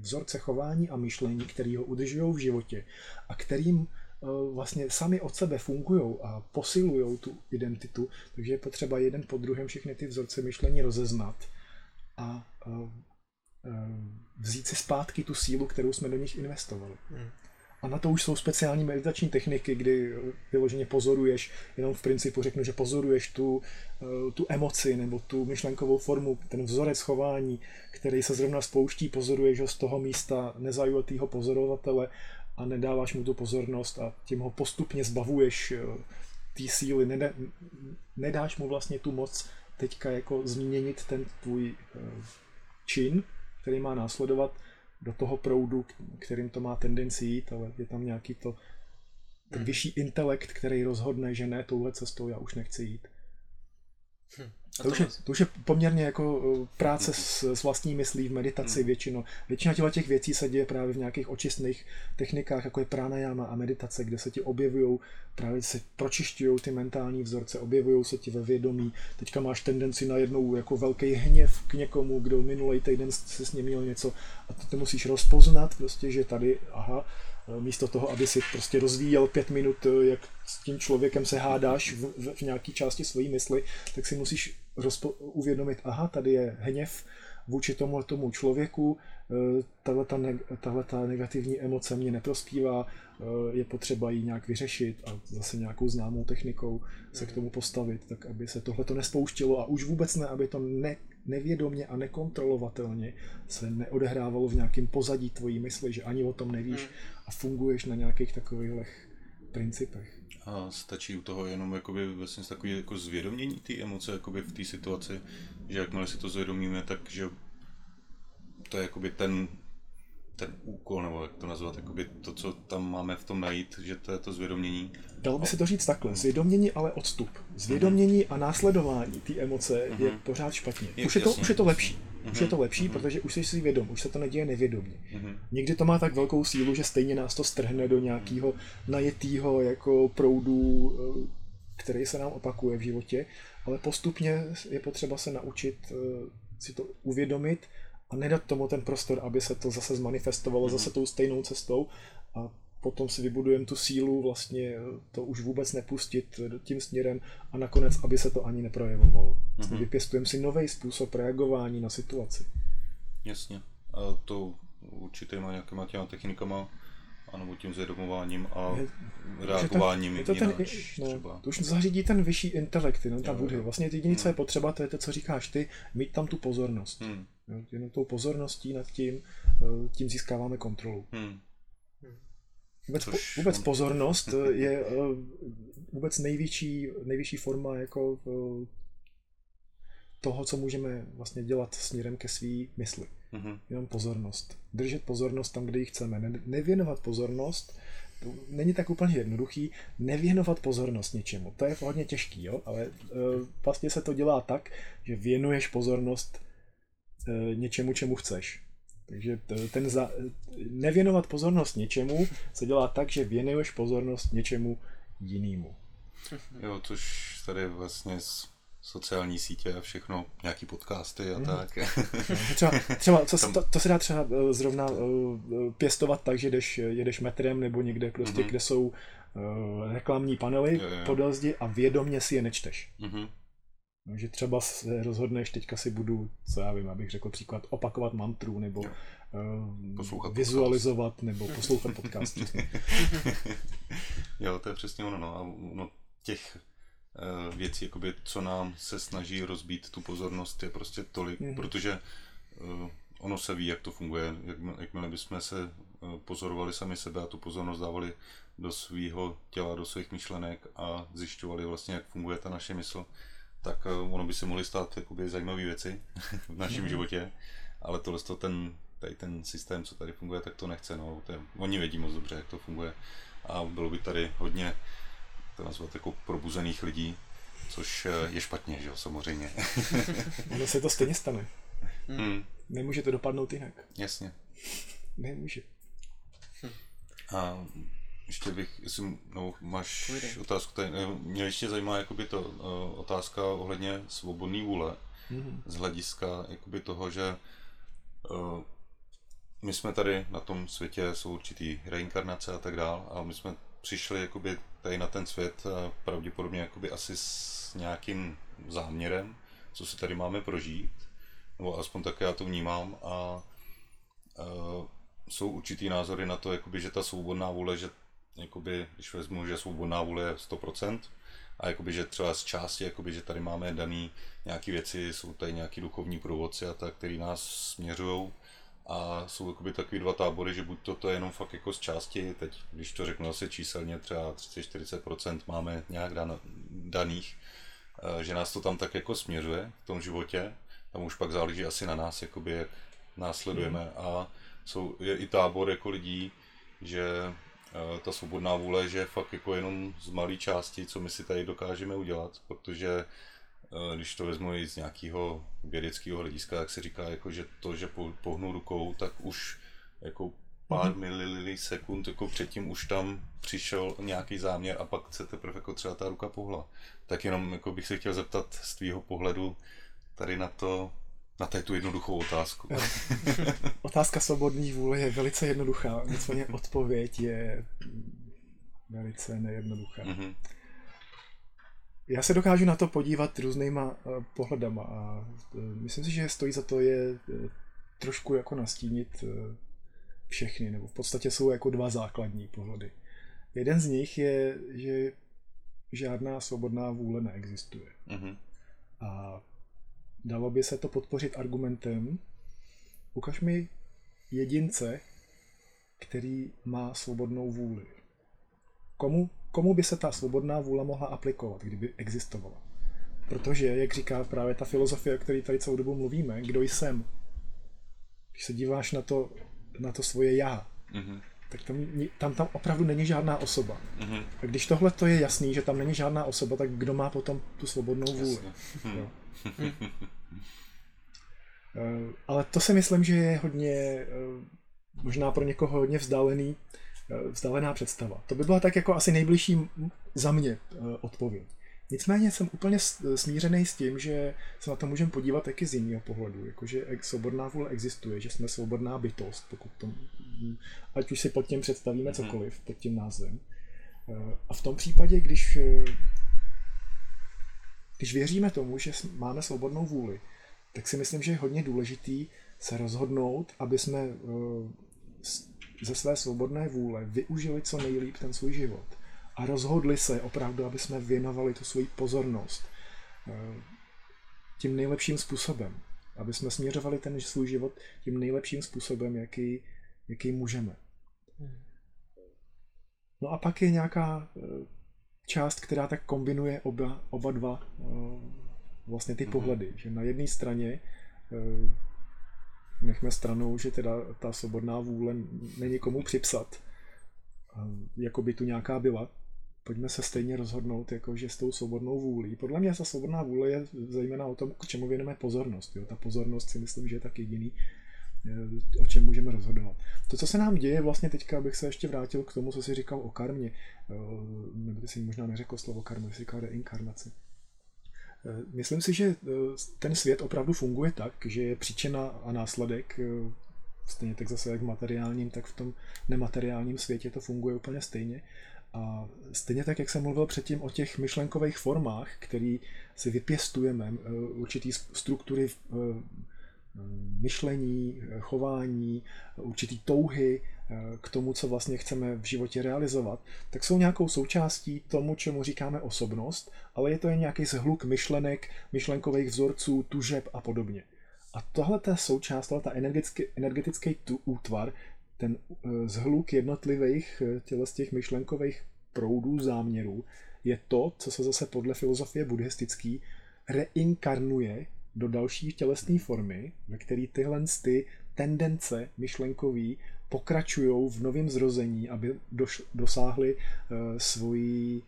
vzorce chování a myšlení, které ho udržují v životě a kterým eh, vlastně sami od sebe fungují a posilují tu identitu, takže je potřeba jeden po druhém všechny ty vzorce myšlení rozeznat a eh, eh, vzít si zpátky tu sílu, kterou jsme do nich investovali. Hmm. A na to už jsou speciální meditační techniky, kdy vyloženě pozoruješ, jenom v principu řeknu, že pozoruješ tu, eh, tu emoci nebo tu myšlenkovou formu, ten vzorec chování, který se zrovna spouští, pozoruješ ho z toho místa nezajatého pozorovatele a nedáváš mu tu pozornost a tím ho postupně zbavuješ eh, té síly, nedá, nedáš mu vlastně tu moc teďka jako změnit ten tvůj eh, čin, který má následovat, do toho proudu, kterým to má tendenci jít, ale je tam nějaký to ten hmm. vyšší intelekt, který rozhodne, že ne touhle cestou já už nechci jít. Hm. To, už je, to už je poměrně jako uh, práce s, s vlastní myslí v meditaci hmm. většinou. Většina těchto těch věcí se děje právě v nějakých očistných technikách, jako je pranayama a meditace, kde se ti objevují, právě se pročišťují ty mentální vzorce, objevují se ti ve vědomí. Teďka máš tendenci na jednou jako velký hněv k někomu, kdo minulý týden se s ním měl něco a ty to musíš rozpoznat, prostě, že tady, aha, Eh, místo toho, aby si prostě rozvíjel pět minut, eh, jak s tím člověkem se hádáš v, v, v nějaké části své mysli, tak si musíš rozpo- uvědomit, aha, tady je hněv vůči tomu tomu člověku, eh, tahle ta negativní emoce mě neprospívá, je potřeba ji nějak vyřešit a zase nějakou známou technikou se k tomu postavit, tak aby se tohle to nespouštilo a už vůbec ne, aby to ne, nevědomně a nekontrolovatelně se neodehrávalo v nějakém pozadí tvojí mysli, že ani o tom nevíš hmm. a funguješ na nějakých takových principech. A stačí u toho jenom jakoby vlastně takový jako zvědomění té emoce jakoby v té situaci, že jakmile si to zvědomíme, tak že to je jakoby ten ten úkol, nebo jak to nazvat, jakoby to, co tam máme v tom najít, že to je to zvědomění. Dalo by se to říct takhle, zvědomění, ale odstup. Zvědomění uh-huh. a následování té emoce uh-huh. je pořád špatně. Je, už, je to, už je to lepší. Uh-huh. Už je to lepší, uh-huh. protože už jsi si vědom, už se to neděje nevědomně. Uh-huh. Někdy to má tak velkou sílu, že stejně nás to strhne do nějakého najetého jako proudu, eh, který se nám opakuje v životě, ale postupně je potřeba se naučit eh, si to uvědomit a nedat tomu ten prostor, aby se to zase zmanifestovalo mm. zase tou stejnou cestou a potom si vybudujeme tu sílu vlastně to už vůbec nepustit tím směrem a nakonec, aby se to ani neprojevovalo. Vlastně mm-hmm. Vypěstujeme si nový způsob reagování na situaci. Jasně. A to určitě má nějakýma těma technikama, anebo tím zvědomováním a reagováním je to je to ten, no, To už zařídí ten vyšší intelekt, no, ta budhy. Vlastně jediné, co je potřeba, to je to, co říkáš ty, mít tam tu pozornost. Hmm. Jenom tou pozorností nad tím, eh, tím získáváme kontrolu. Hmm. Vůbec, po, vůbec pozornost eh, je eh, vůbec největší, nejvyšší forma jako toho, co můžeme vlastně dělat směrem ke své mysli. Mm-hmm. Jenom pozornost. Držet pozornost tam, kde ji chceme. Ne, nevěnovat pozornost, to není tak úplně jednoduchý, nevěnovat pozornost něčemu. To je hodně těžký, jo? ale vlastně se to dělá tak, že věnuješ pozornost něčemu, čemu chceš. Takže ten za, nevěnovat pozornost něčemu se dělá tak, že věnuješ pozornost něčemu jinému. Jo, což tady vlastně sociální sítě a všechno, nějaký podcasty a mm. tak. třeba, třeba to, to, to se dá třeba eh, zrovna uh, pěstovat tak, že jdeš, jedeš metrem nebo někde prostě, mm-hmm. kde jsou uh, reklamní panely jo, jo. podél zdi a vědomně si je nečteš. Mm-hmm. No, že třeba se rozhodneš, teďka si budu, co já vím, abych řekl příklad, opakovat mantru, nebo uh, vizualizovat, podcast. nebo poslouchat podcast. jo, to je přesně ono, no. A no, těch Eh, věcí, jakoby, co nám se snaží rozbít tu pozornost, je prostě tolik, mm. protože uh, ono se ví, jak to funguje. Jak, jakmile bychom se uh, pozorovali sami sebe a tu pozornost dávali do svého těla, do svých myšlenek a zjišťovali vlastně, jak funguje ta naše mysl, tak uh, ono by se mohly stát jakoby, zajímavé věci v našem mm. životě, ale tohle to ten, tady ten systém, co tady funguje, tak to nechce. No. To je, oni vědí moc dobře, jak to funguje a bylo by tady hodně to nazvat jako probuzených lidí, což eh, je špatně, že jo, samozřejmě. Ono se to stejně stane. hmm, Nemůže to dopadnout jinak. jasně. Nemůže. A ještě bych, jestli no, máš Povídej. otázku, tady, eh, mě ještě zajímá jakoby to, uh, otázka ohledně svobodné vůle, Mhm. z hlediska jakoby toho, že uh, my jsme tady na tom světě, jsou určitý reinkarnace a tak dál, a my jsme přišli jakoby tady na ten svět uh, pravděpodobně jakoby asi s nějakým záměrem, co si tady máme prožít, nebo aspoň tak já to vnímám a uh, jsou určitý názory na to, jakoby, že ta svobodná vůle, že jakoby, když vezmu, že svobodná vůle je 100%, a jakoby, že třeba z části, jakoby, že tady máme daný nějaké věci, jsou tady nějaký duchovní průvodci a tak, který nás směřují a jsou jakoby takový dva tábory, že buď to, to je jenom fakt jako z části, teď když to řeknu asi číselně, třeba 30-40% máme nějak dan, daných, eh, že nás to tam tak jako směřuje v tom životě, tam už pak záleží asi na nás, jakoby jak následujeme a jsou, je i tábor jako lidí, že ta svobodná vůle, že je fakt jako jenom z malé části, co my si tady dokážeme udělat, protože eh, když to vezmu i z nějakého vědeckého hlediska, tak se říká, jako, že to, že po- pohnu rukou, tak už jako pár milisekund jako předtím už tam přišel nějaký záměr a pak se teprve jako třeba ta ruka pohla. Tak jenom jako bych se chtěl zeptat z tvýho pohledu tady na to, na tady tu jednoduchou otázku. Otázka svobodné vůle je velice jednoduchá, nicméně odpověď je velice nejednoduchá. Mhm. Já se dokážu na to podívat různýma eh, pohledama a eh, myslím si, že stojí za to je eh, trošku jako nastínit všechny, nebo v podstatě jsou jako dva základní pohledy. Jeden z nich je, že žádná svobodná vůle neexistuje. Mhm. A dalo by se to podpořit argumentem, ukaž mi jedince, který má svobodnou vůli. Komu, komu by se ta svobodná vůle mohla aplikovat, kdyby existovala? Protože, jak říká právě ta filozofie, o které tady celou dobu mluvíme, kdo jsem? Když se díváš na to, na to svoje já, Mhm. tak tam, tam, tam opravdu není žádná osoba. Mhm. A když tohle to je jasný, že tam není žádná osoba, tak kdo má potom tu svobodnou vůli? Jasně. Mhm. Jo. Eh, Ale to si myslím, že je hodně, eh, možná pro někoho hodně vzdálený, eh, vzdálená představa. To by byla tak jako asi nejbližší za mě odpověď. Nicméně jsem úplně smířený s tím, že se na to můžeme podívat taky z jiného pohledu, jakože svobodná vůle existuje, že jsme svobodná bytost, pokud to, ať už si pod tím představíme Mhm. cokoliv, pod tím názvem. A v tom případě, když když věříme tomu, že máme svobodnou vůli, tak si myslím, že je hodně důležitý se rozhodnout, aby jsme eh, ze své svobodné vůle využili co nejlíp ten svůj život. A rozhodli se opravdu, aby jsme věnovali tu svoji pozornost eh, tím nejlepším způsobem. Aby jsme směřovali ten svůj život tím nejlepším způsobem, jaký, jaký můžeme. No a pak je nějaká eh, část, která tak kombinuje oba, oba dva eh, vlastně ty Mhm. pohledy. Že na jedné straně eh, nechme stranou, že teda ta svobodná vůle není komu připsat, jako by tu nějaká byla. Pojďme se stejně rozhodnout, jako že s tou svobodnou vůlí. Podle mě ta svobodná vůle je zejména o tom, k čemu věnujeme pozornost. Jo? Ta pozornost si myslím, že je tak jediný, o čem můžeme rozhodovat. To, co se nám děje, vlastně teďka, abych se ještě vrátil k tomu, co jsi říkal o karmě, eh, nebo ty jsi možná neřekl slovo karma, jsi říkal reinkarnaci. Eh, Myslím si, že eh, ten svět opravdu funguje tak, že je příčina a následek, eh, stejně tak zase jak v materiálním, tak v tom nemateriálním světě to funguje úplně stejně. A stejně tak, jak jsem mluvil předtím o těch myšlenkových formách, který si vypěstujeme, eh, určitý struktury eh, myšlení, chování, určitý touhy eh, k tomu, co vlastně chceme v životě realizovat, tak jsou nějakou součástí tomu, čemu říkáme osobnost, ale je to jen nějaký zhluk myšlenek, myšlenkových vzorců, tužeb a podobně. A tohle ta součást, tohle ta energetický, energetický tu, útvar, ten eh, zhluk jednotlivých eh, těle z těch myšlenkových proudů, záměrů, je to, co se zase podle filozofie buddhistický reinkarnuje do další tělesné formy, ve který tyhle ty tendence myšlenkový pokračují v novém zrození, aby doš, dosáhly uh, svojí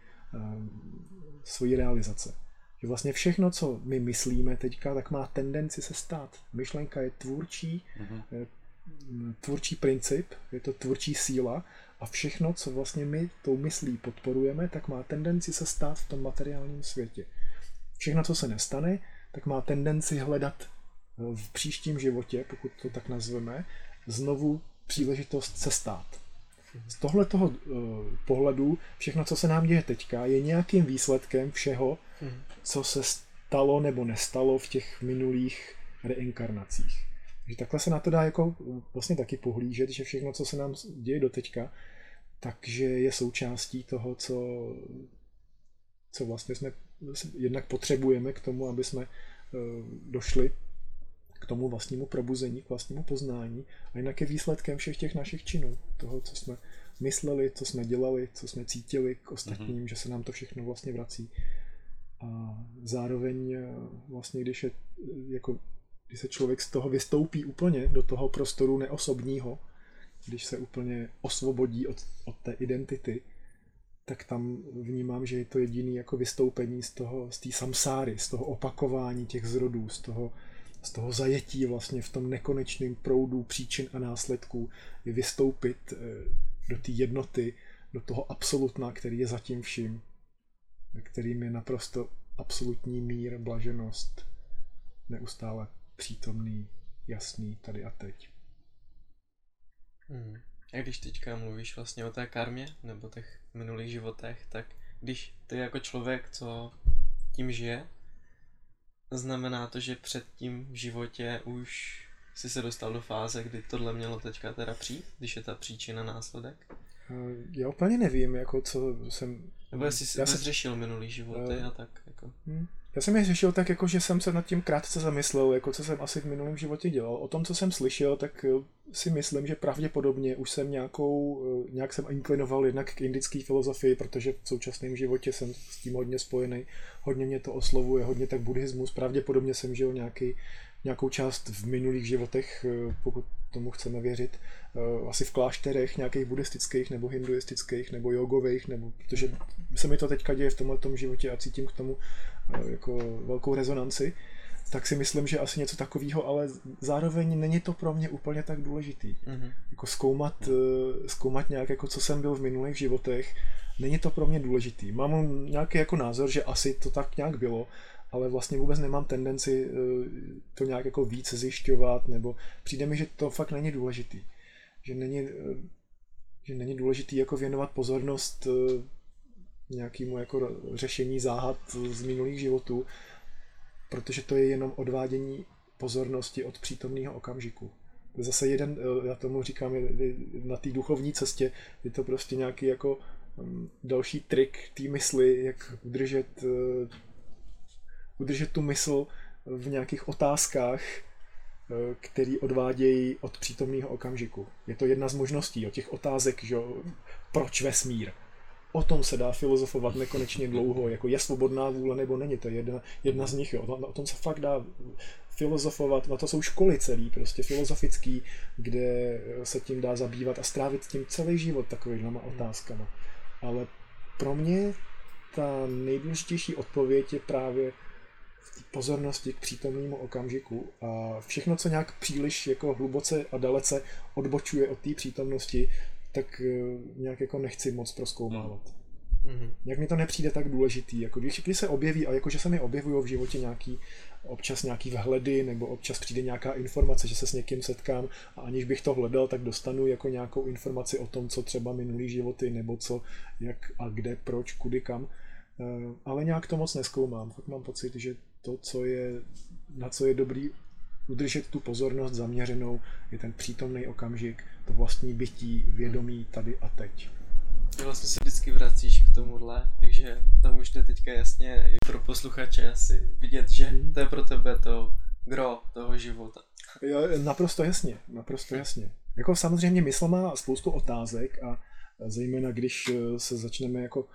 svoji realizace. Že vlastně všechno, co my myslíme teďka, tak má tendenci se stát. Myšlenka je tvůrčí, mm-hmm. tvůrčí princip, je to tvůrčí síla a všechno, co vlastně my tou myslí podporujeme, tak má tendenci se stát v tom materiálním světě. Všechno, co se nestane, tak má tendenci hledat eh, v příštím životě, pokud to tak nazveme, znovu příležitost se stát. Z tohle toho uh, pohledu všechno, co se nám děje teďka, je nějakým výsledkem všeho, co se stalo nebo nestalo v těch minulých reinkarnacích. Takže takhle se na to dá jako vlastně taky pohlížet, že všechno, co se nám děje do teďka, takže je součástí toho, co, co vlastně jsme jednak potřebujeme k tomu, aby jsme eh, došli k tomu vlastnímu probuzení, k vlastnímu poznání a jinak je výsledkem všech těch našich činů, toho, co jsme mysleli, co jsme dělali, co jsme cítili k ostatním, mm-hmm. že se nám to všechno vlastně vrací. A zároveň eh, vlastně, když, je, jako, když se člověk z toho vystoupí úplně do toho prostoru neosobního, když se úplně osvobodí od, od té identity, tak tam vnímám, že je to jediný jako vystoupení z toho, z té samsáry, z toho opakování těch zrodů, z toho, z toho zajetí vlastně v tom nekonečném proudu příčin a následků, je vystoupit eh, do té jednoty, do toho absolutna, který je zatím vším, kterým je naprosto absolutní mír, blaženost, neustále přítomný, jasný tady a teď. Hmm. A když teďka mluvíš vlastně o té karmě nebo těch minulých životech, tak když ty jako člověk, co tím žije, znamená to, že před tím v životě už jsi se dostal do fáze, kdy tohle mělo teďka teda přijít, když je ta příčina následek? Eh, já úplně nevím, jako co jsem... Nebo jestli jsi se... řešil minulý životy uh, a tak jako... Hmm. Já jsem je řešil tak, jako, že jsem se nad tím krátce zamyslel, jako co jsem asi v minulém životě dělal. O tom, co jsem slyšel, tak eh, si myslím, že pravděpodobně už jsem nějakou, eh, nějak jsem inklinoval jednak k indické filozofii, protože v současném životě jsem s tím hodně spojený, hodně mě to oslovuje, hodně tak buddhismus. Pravděpodobně jsem žil nějaký, nějakou část v minulých životech, eh, pokud tomu chceme věřit, asi v klášterech nějakých buddhistických nebo hinduistických nebo jogových, nebo, protože se mi to teďka děje v tomhle životě a cítím k tomu jako velkou rezonanci, tak si myslím, že asi něco takového, ale zároveň není to pro mě úplně tak důležitý. Mm-hmm. Jako zkoumat, eh, zkoumat nějak, jako co jsem byl v minulých životech, není to pro mě důležitý. Mám nějaký jako názor, že asi to tak nějak bylo, ale vlastně vůbec nemám tendenci eh, to nějak jako víc zjišťovat, nebo přijde mi, že to fakt není důležitý. Že není, eh, že není důležitý jako věnovat pozornost nějakému jako řešení záhad z minulých životů, protože to je jenom odvádění pozornosti od přítomného okamžiku. To je zase jeden, eh, já tomu říkám, na té duchovní cestě je to prostě nějaký jako mm, další trik té mysli, jak udržet, eh, udržet tu mysl v nějakých otázkách, eh, který odvádějí od přítomného okamžiku. Je to jedna z možností, o těch otázek, že proč vesmír, o tom se dá filozofovat nekonečně dlouho, jako je svobodná vůle nebo není, to je jedna, jedna z nich, jo. O tom se fakt dá filozofovat, no to jsou školy celý, prostě filozofický, kde se tím dá zabývat a strávit tím celý život takovýhlema otázkama. Ale pro mě ta nejdůležitější odpověď je právě v pozornosti k přítomnému okamžiku a všechno, co nějak příliš jako hluboce a dalece odbočuje od té přítomnosti, tak eh, nějak jako nechci moc proskoumávat. Mm-hmm. Jak mi to nepřijde tak důležitý, jako když, když se objeví, a jakože se mi objevují v životě nějaký, občas nějaký vhledy, nebo občas přijde nějaká informace, že se s někým setkám a aniž bych to hledal, tak dostanu jako nějakou informaci o tom, co třeba minulý životy, nebo co, jak a kde, proč, kudy, kam. Eh, ale nějak to moc neskoumám. Fakt mám pocit, že to, co je, na co je dobrý udržet tu pozornost zaměřenou, je ten přítomný okamžik, to vlastní bytí, vědomí tady a teď. Ty vlastně se vždycky vracíš k tomuhle, takže tam už je teďka jasně i pro posluchače asi vidět, že hmm. to je pro tebe to gro toho života. Jo, naprosto jasně, naprosto jasně. Jako samozřejmě mysl má spoustu otázek a zejména když eh, se začneme jako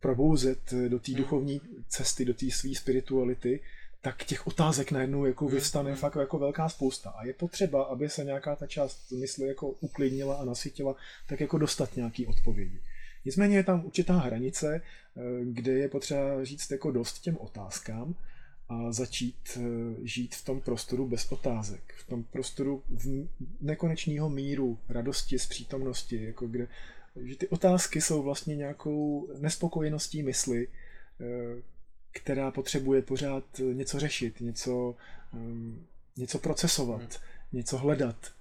probouzet do té hmm. duchovní cesty, do té své spirituality, tak těch otázek najednou jako hmm, vyvstane mm. fakt jako velká spousta. A je potřeba, aby se nějaká ta část mysli jako uklidnila a nasytila, tak jako dostat nějaký odpovědi. Nicméně je tam určitá hranice, eh, kde je potřeba říct jako dost těm otázkám a začít eh, žít v tom prostoru bez otázek. V tom prostoru v nekonečného míru radosti z přítomnosti, jako kde, že ty otázky jsou vlastně nějakou nespokojeností mysli, eh, která potřebuje pořád něco řešit, něco, ehm, něco procesovat, hmm. něco hledat.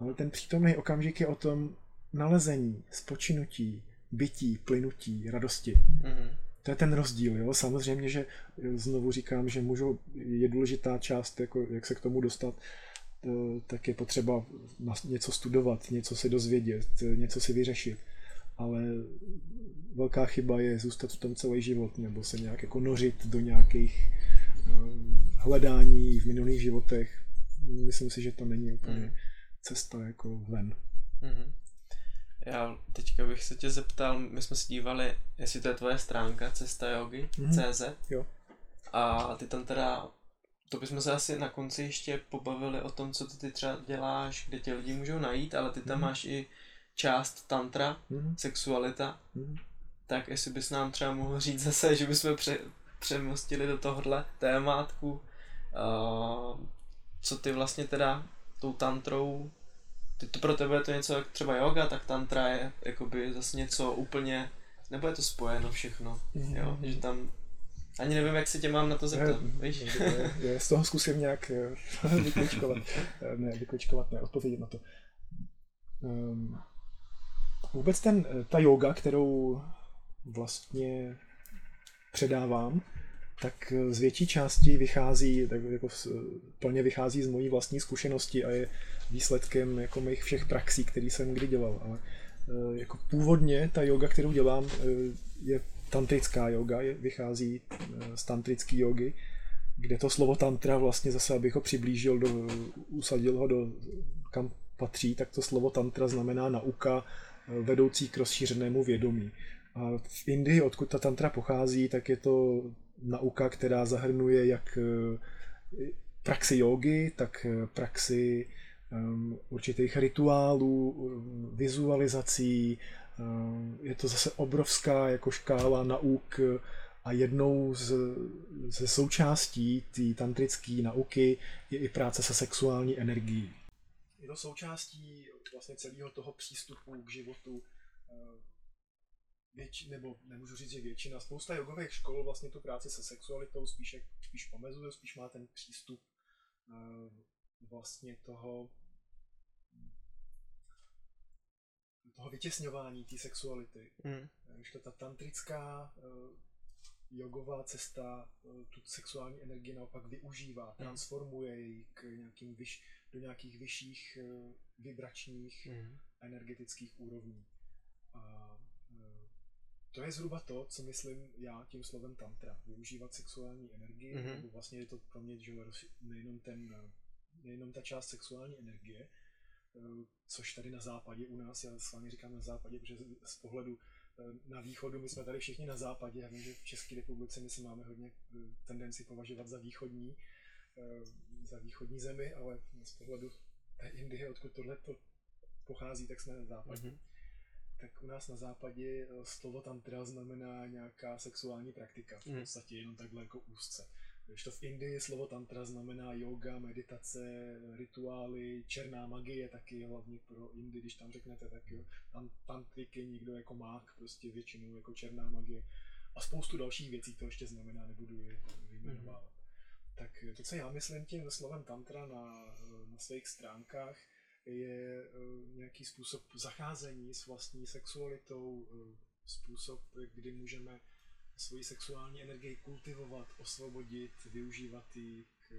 Ale ten přítomný okamžik je o tom nalezení, spočinutí, bytí, plynutí, radosti. Hmm. To je ten rozdíl, jo. Samozřejmě, že znovu říkám, že můžu, je důležitá část, jako, jak se k tomu dostat, eh, tak je potřeba něco studovat, něco se dozvědět, něco si vyřešit. Ale velká chyba je zůstat v tom celý život, nebo se nějak jako nořit do nějakých eh, hledání v minulých životech. Myslím si, že to není úplně mm. cesta jako ven. Mm-hmm. Já teďka bych se tě zeptal, my jsme se dívali, jestli to je tvoje stránka Cesta Yogi, mm-hmm. CZ. Jo. A ty tam teda, to bychom se asi na konci ještě pobavili o tom, co ty třeba děláš, kde tě lidi můžou najít, ale ty tam mm-hmm. máš i část tantra, mm-hmm. sexualita. Mm-hmm. Tak jestli bys nám třeba mohl říct zase, že bychom pře- přemostili do tohohle témátku, uh, co ty vlastně teda tou tantrou ty to pro tebe je to něco jak třeba yoga, tak tantra je jakoby zase něco úplně, nebo je to spojeno všechno, mm. jo, že tam ani nevím, jak se tě mám na to zeptat, je, víš? Je, je, z toho zkusím nějak eh, vykličkovat, eh, ne, vykličkovat, ne, odpovědět na to. Um, vůbec ten, eh, ta yoga, kterou vlastně předávám, tak z větší části vychází, tak jako plně vychází z mojí vlastní zkušenosti a je výsledkem jako mých všech praxí, které jsem kdy dělal. Ale eh, jako původně ta yoga, kterou dělám, eh, je tantrická yoga, je, vychází eh, z tantrické jogy, kde to slovo tantra vlastně zase, abych ho přiblížil, do, usadil ho do kam patří, tak to slovo tantra znamená nauka vedoucí k rozšířenému vědomí. A v Indii, odkud ta tantra pochází, tak je to nauka, která zahrnuje jak praxi jogy, tak praxi um, určitých rituálů, um, vizualizací. Je to zase obrovská jako škála nauk a jednou z, ze součástí té tantrické nauky je i práce se sexuální energií. Je to součástí vlastně celého toho přístupu k životu. Věč, nebo nemůžu říct, že většina, spousta jogových škol vlastně tu práci se sexualitou spíš, spíš omezuje, spíš má ten přístup vlastně toho toho vytěsňování té sexuality. Mm. Když to ta tantrická jogová cesta tu sexuální energii naopak využívá, mm. transformuje ji k nějakým vyš, do nějakých vyšších uh, vibračních mm. energetických úrovní. A uh, to je zhruba to, co myslím já tím slovem tantra. Využívat sexuální energii, mm-hmm. nebo vlastně je to pro mě že nejenom, ten, nejenom ta část sexuální energie, Eh, což tady na západě u nás, já s vámi říkám na západě, protože z pohledu eh, na východu, my jsme tady všichni na západě, já vím, že v České republice my se máme hodně eh, tendenci považovat za východní, za východní zemi, ale z pohledu té Indie, odkud tohle to pochází, tak jsme na západě. Mm-hmm. Tak u nás na západě slovo tantra znamená nějaká sexuální praktika, v mhm. podstatě jenom takhle jako úzce. Když to v Indii slovo tantra znamená yoga, meditace, rituály, černá magie taky hlavně pro Indii, když tam řeknete, tak jo, tam tantrik je někdo jako mák, prostě většinou jako černá magie. A spoustu dalších věcí to ještě znamená, nebudu je vyjmenovávat. Tak to, co já myslím tím slovem tantra na, na svých stránkách, je eh, nějaký způsob zacházení s vlastní sexualitou, eh, způsob, kdy můžeme svoji sexuální energii kultivovat, osvobodit, využívat ji k,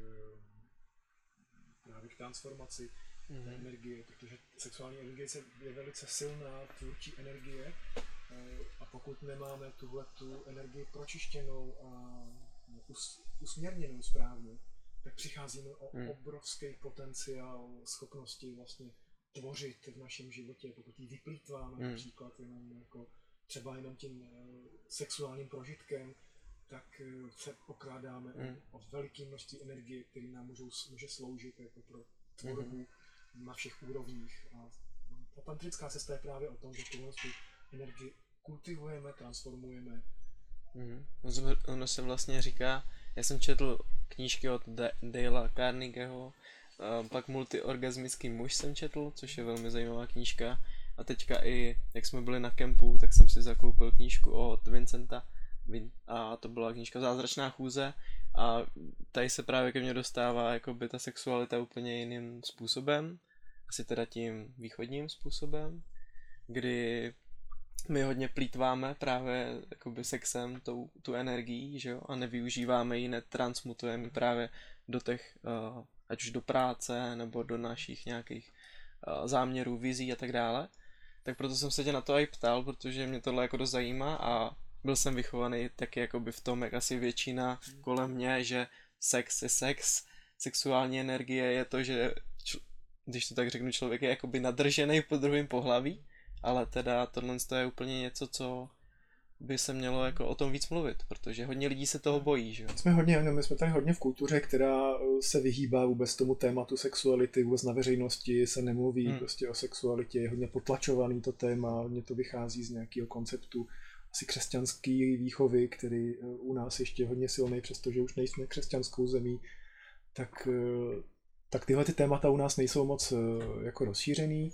právě k transformaci mm-hmm. té energie, protože sexuální energie je velice silná tvůrčí energie eh, a pokud nemáme tuhle tu energii pročištěnou a us, usměrněnou správně, tak přicházíme o mm. obrovský potenciál schopnosti vlastně tvořit v našem životě, pokud ji vyplýtváme mm. například jenom jako třeba jenom tím eh, sexuálním prožitkem, tak eh, se okrádáme mm. o veliké množství energie, které nám můžou, může sloužit jako pro tvorbu mm. na všech úrovních. A ta tantrická cesta je právě o tom, že tuhle tu energii kultivujeme, transformujeme. Mm. Ono se vlastně říká, já jsem četl knížky od Dale'a Carnegieho, pak Multiorgasmický muž jsem četl, což je velmi zajímavá knížka. A teďka i, jak jsme byli na kempu, tak jsem si zakoupil knížku od Vincenta a to byla knížka Zázračná chůze a tady se právě ke mně dostává jako by ta sexualita úplně jiným způsobem, asi teda tím východním způsobem, kdy my hodně plítváme právě jakoby sexem, tou, tu energií, že jo, a nevyužíváme ji, netransmutujeme právě do těch, uh, ať už do práce, nebo do našich nějakých uh, záměrů, vizí a tak dále. Tak proto jsem se tě na to i ptal, protože mě tohle jako dost zajímá a byl jsem vychovaný taky jakoby v tom, jak asi většina kolem mě, že sex je sex, sexuální energie je to, že č- když to tak řeknu, člověk je jakoby nadržený po druhém pohlaví, ale teda tohle je úplně něco, co by se mělo jako o tom víc mluvit, protože hodně lidí se toho bojí, že Jsme hodně, my jsme tady hodně v kultuře, která se vyhýbá vůbec tomu tématu sexuality, vůbec na veřejnosti se nemluví hmm. prostě o sexualitě, je hodně potlačovaný to téma, hodně to vychází z nějakého konceptu asi křesťanský výchovy, který eh, u nás ještě hodně silný, přestože už nejsme křesťanskou zemí, tak, eh, tak tyhle ty témata u nás nejsou moc jako rozšířený.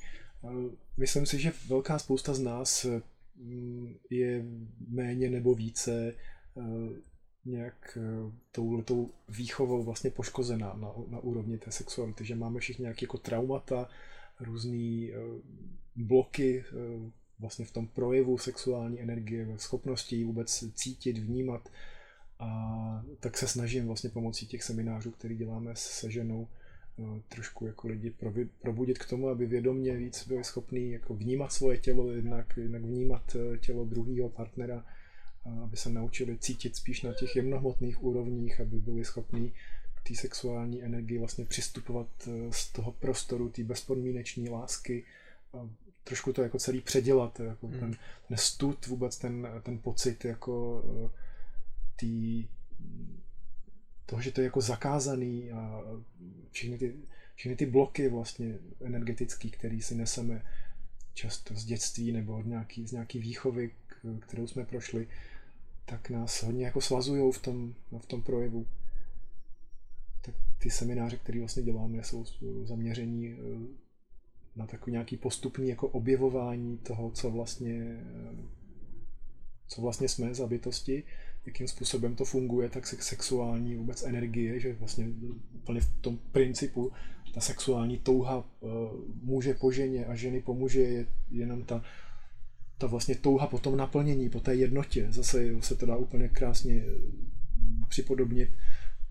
Myslím si, že velká spousta z nás mm, je méně nebo více nějak touhletou výchovou vlastně poškozená na, na úrovni té sexuality, že máme všichni nějaké jako traumata, různé bloky vlastně v tom projevu sexuální energie, schopnosti ji vůbec cítit, vnímat. A tak se snažím vlastně pomocí těch seminářů, které děláme se ženou, eh, trošku jako lidi probudit k tomu, aby vědomě víc byli schopní jako vnímat svoje tělo, jednak, jednak vnímat eh, tělo druhého partnera, aby se naučili cítit spíš na těch jemnohmotných úrovních, aby byli schopní k té sexuální energii vlastně přistupovat eh, z toho prostoru té bezpodmíneční lásky, trošku to jako celý předělat, jako hmm. ten, ten stud, vůbec ten, ten pocit jako eh, tý, toho, že to je jako zakázaný a všechny ty, všechny ty bloky vlastně energetický, který si neseme často z dětství nebo od nějaký, z nějaký výchovy, kterou jsme prošli, tak nás hodně jako svazují v tom, v tom projevu. Tak ty semináře, které vlastně děláme, jsou zaměření eh, na takový nějaký postupný jako objevování toho, co vlastně, co vlastně jsme za bytosti, jakým způsobem to funguje, tak sexuální vůbec energie, že vlastně úplně v tom principu ta sexuální touha eh, muže po ženě a ženy po muži je jenom ta, ta vlastně touha po tom naplnění, po té jednotě. Zase se to dá úplně krásně eh, připodobnit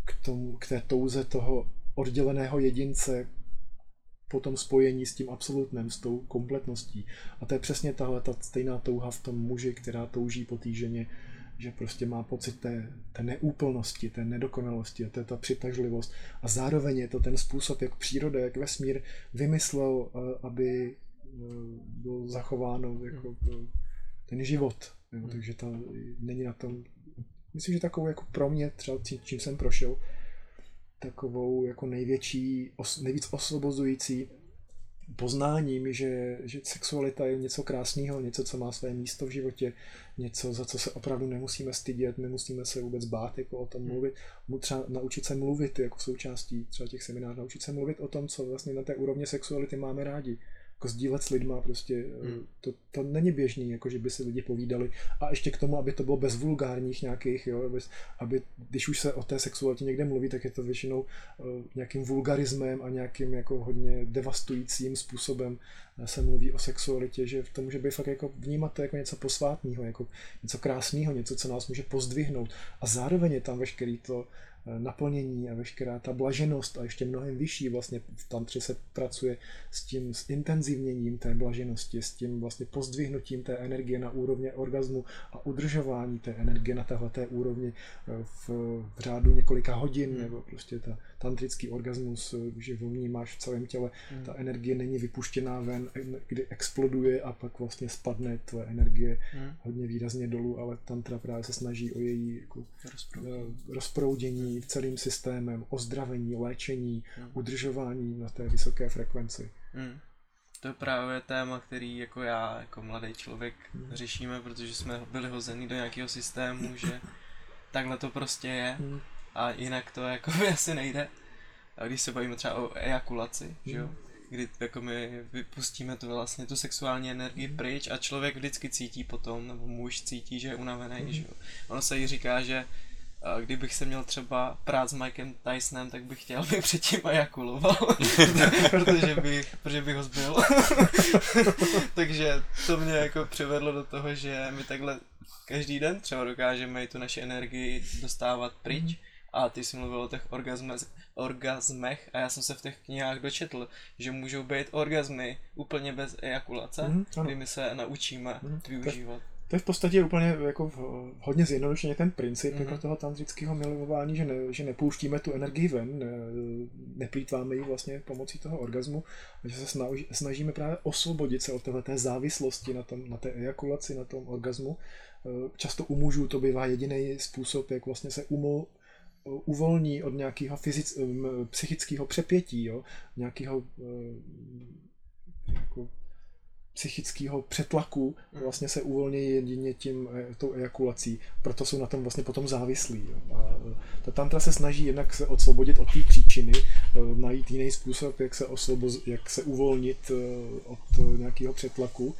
k, tomu, k té touze toho odděleného jedince, po tom spojení s tím absolutnem, s tou kompletností. A to je přesně tahle ta stejná touha v tom muži, která touží po té ženě, že prostě má pocit té, té neúplnosti, té nedokonalosti a to je ta přitažlivost. A zároveň je to ten způsob, jak příroda, jak vesmír vymyslel, eh, aby eh, byl zachováno jako ten život. Jo, hmm. takže to není na tom, myslím, že takovou jako pro mě, třeba čím jsem prošel, takovou jako největší, os, nejvíc osvobozující poznáním, že, že sexualita je něco krásného, něco, co má své místo v životě, něco, za co se opravdu nemusíme stydět, nemusíme se vůbec bát jako o tom hmm. mluvit. Třeba naučit se mluvit jako součástí třeba těch seminářů, naučit se mluvit o tom, co vlastně na té úrovni sexuality máme rádi jako sdílet s lidma, prostě hmm. to, to není běžný, jako že by si lidi povídali a ještě k tomu, aby to bylo bez vulgárních nějakých, jo, bez, aby když už se o té sexualitě někde mluví, tak je to většinou uh, nějakým vulgarismem a nějakým jako hodně devastujícím způsobem uh, se mluví o sexualitě, že to může být fakt jako vnímat to jako něco posvátného, jako něco krásného, něco, co nás může pozdvihnout a zároveň je tam veškerý to Eh, naplnění a veškerá ta blaženost a ještě mnohem vyšší vlastně v tantře se pracuje s tím s intenzivněním té blaženosti, s tím vlastně pozdvihnutím té energie na úrovně orgazmu a udržování té energie na téhle úrovni eh, v, v řádu několika hodin, hmm. nebo prostě ta tantrický orgasmus, eh, že vnímáš v celém těle, hmm. ta energie není vypuštěná ven, kdy exploduje a pak vlastně spadne tvoje energie hmm. hodně výrazně dolů, ale tantra právě se snaží o její jako, rozproudění celým systémem, ozdravení, léčení, mm. udržování na té vysoké frekvenci. Mm. To je právě téma, který jako já, jako mladý člověk Hmm. řešíme, protože jsme byli hození do nějakého systému, že takhle to prostě je Hmm. A jinak to jako asi nejde. A když se bavíme třeba o ejakulaci, že jo, kdy jako my vypustíme tu vlastně tu sexuální energii pryč a člověk vždycky cítí potom, nebo muž cítí, že je unavený, Mhm. že jo. Ono se jí říká, že kdybych se měl třeba prát s Mikem Tysonem, tak bych chtěl, aby předtím ejakuloval, protože, bych, protože bych ho zbyl. Takže to mě jako přivedlo do toho, že my takhle každý den třeba dokážeme i tu naši energii dostávat pryč. A ty jsi mluvil o těch orgazmech, orgazmech a já jsem se v těch knihách dočetl, že můžou být orgazmy úplně bez ejakulace, Mhm, ano. kdy my se naučíme Mhm. využívat. To je v podstatě úplně jako v- hodně zjednodušeně ten princip Mhm. jako toho tantrického milování, že, ne, že nepouštíme tu energii ven, ne, neplýtváme ji vlastně pomocí toho orgazmu, a že se snaží, snažíme právě osvobodit se od té závislosti na, tom, na té ejakulaci, na tom orgazmu. Eh, Často u mužů to bývá jediný způsob, jak vlastně se umol, uvolní od nějakého fyzic, psychického přepětí, jo? nějakého jako psychického přetlaku Mm. vlastně se uvolní jedině tím, eh, tou ejakulací. Proto jsou na tom vlastně potom závislí. Jo. A eh, ta tantra se snaží jednak se osvobodit od té příčiny, eh, najít jiný způsob, jak se, osvoboz, jak se uvolnit od nějakého přetlaku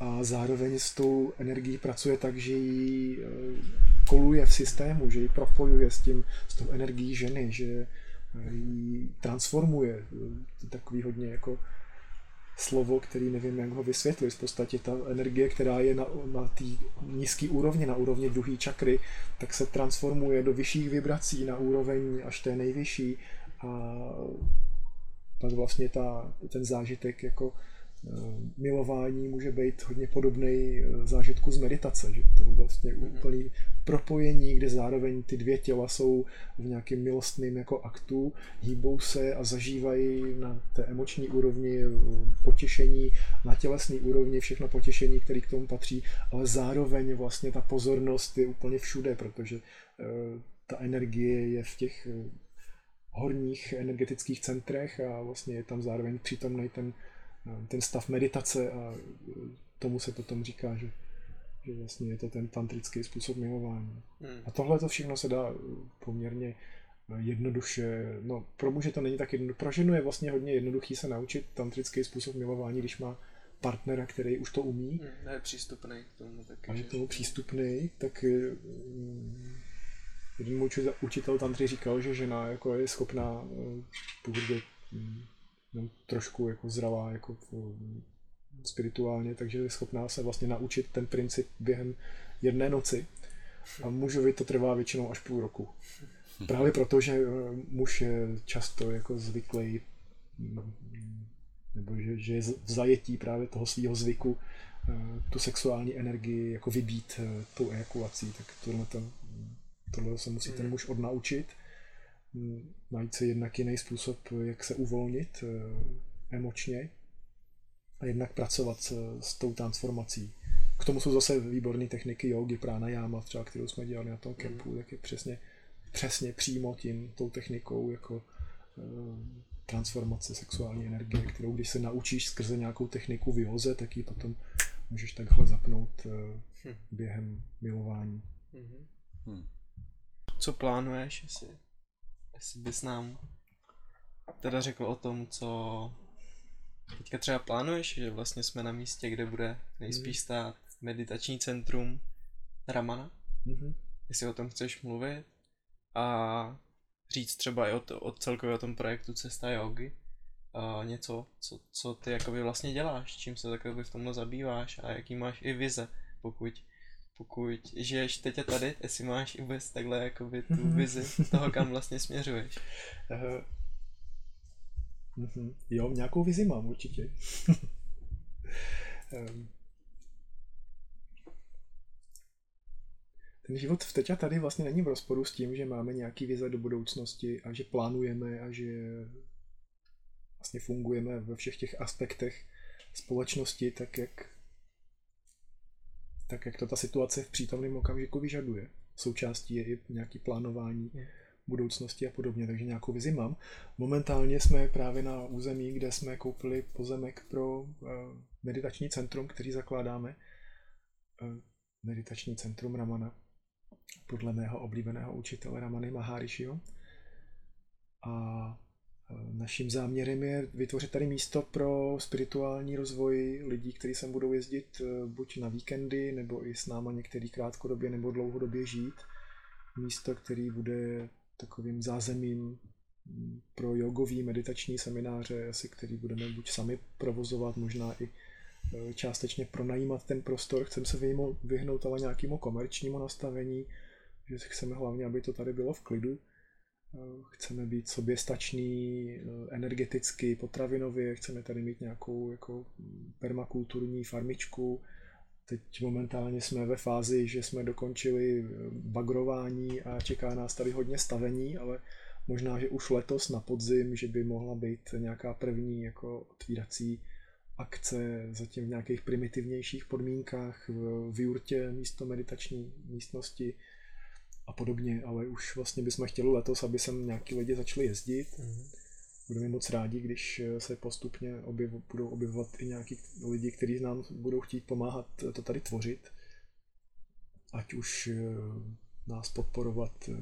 a zároveň s tou energií pracuje tak, že ji koluje v systému, že ji propojuje s, tím, s tou energií ženy, že ji transformuje. Takový hodně jako slovo, který nevím, jak ho vysvětlit. V podstatě ta energie, která je na, na té nízké úrovni, na úrovni druhé čakry, tak se transformuje do vyšších vibrací na úroveň až té nejvyšší a pak vlastně ta, ten zážitek jako milování může být hodně podobný zážitku z meditace, že to je vlastně úplný propojení, kde zároveň ty dvě těla jsou v nějakém milostném jako aktu, hýbou se a zažívají na té emoční úrovni eh, potěšení, na tělesné úrovni všechno potěšení, které k tomu patří, ale zároveň vlastně ta pozornost je úplně všude, protože eh, ta energie je v těch eh, horních energetických centrech a vlastně je tam zároveň přítomný ten, eh, ten stav meditace a eh, tomu se potom říká, že, že vlastně je to ten tantrický způsob milování. Hmm. A tohle to všechno se dá eh, poměrně eh, jednoduše, no pro muže to není tak jednoduché, pro ženu je vlastně hodně jednoduchý se naučit tantrický způsob milování, když má partnera, který už to umí Hmm, je přístupný k tomu taky. a je tomu přístupný, tak mm, jeden můj učitel, tantry říkal, že žena jako je schopná eh, trošku jako zralá jako mm, spirituálně, takže je schopná se vlastně naučit ten princip během jedné noci a mužovi to trvá většinou až půl roku. Právě proto, že eh, muž je často jako zvyklý mm, nebo že, že je v zajetí právě toho svého zvyku eh, tu sexuální energii jako vybít eh, tou ejakulací, tak tohle, ten, tohle se musí ten Mhm. muž odnaučit. Mm, Najít se jednak jiný způsob, jak se uvolnit eh, emočně a jednak pracovat s, s tou transformací. K tomu jsou zase výborné techniky jogy, pranayama, třeba kterou jsme dělali na tom kempu, tak je přesně, přesně přímo tím, tou technikou jako eh, transformace sexuální energie, kterou když se naučíš skrze nějakou techniku v józe, tak ji potom můžeš takhle zapnout eh, Hm. během milování. Mhm. Hmm. Co plánuješ, jestli, jestli bys nám teda řekl o tom, co teďka třeba plánuješ, že vlastně jsme na místě, kde bude nejspíš Hmm. stát meditační centrum Ramana, Mhm. jestli o tom chceš mluvit a říct třeba i o, to, o celkově o tom projektu Cesta jogy, a něco, co, co ty jakoby vlastně děláš, čím se jakoby v tomhle zabýváš a jaký máš i vize, pokud pokud žiješ teď a tady, jestli máš i vůbec takhle jakoby tu Mhm. vizi toho, kam vlastně směřuješ. Mhm. Jo, nějakou vizi mám určitě. Ehm. Ten život v teď a tady vlastně není v rozporu s tím, že máme nějaký vize do budoucnosti a že plánujeme a že vlastně fungujeme ve všech těch aspektech společnosti tak, jak tak, jak to ta situace v přítomném okamžiku vyžaduje. Součástí je i nějaký plánování budoucnosti a podobně, takže nějakou vizi mám. Momentálně jsme právě na území, kde jsme koupili pozemek pro eh, meditační centrum, který zakládáme. Eh, meditační centrum Ramana, podle mého oblíbeného učitele Ramany Maharishiho. A Naším záměrem je vytvořit tady místo pro spirituální rozvoj lidí, kteří sem budou jezdit buď na víkendy, nebo i s náma některý krátkodobě nebo dlouhodobě žít. Místo, který bude takovým zázemím pro jogový meditační semináře, asi který budeme buď sami provozovat, možná i částečně pronajímat ten prostor. Chceme se vyhnout ale nějakému komerčnímu nastavení, že chceme hlavně, aby to tady bylo v klidu chceme být soběstační energeticky, potravinově, chceme tady mít nějakou jako permakulturní farmičku. Teď momentálně jsme ve fázi, že jsme dokončili bagrování a čeká nás tady hodně stavení, ale možná, že už letos na podzim, že by mohla být nějaká první jako otvírací akce zatím v nějakých primitivnějších podmínkách v, v jurtě místo meditační místnosti a podobně, ale už vlastně bychom chtěli letos, aby sem nějaký lidi začali jezdit. Mm-hmm. Budeme moc rádi, když se postupně objev, budou objevovat i nějaký lidi, kteří nám budou chtít pomáhat to tady tvořit. Ať už eh, nás podporovat eh,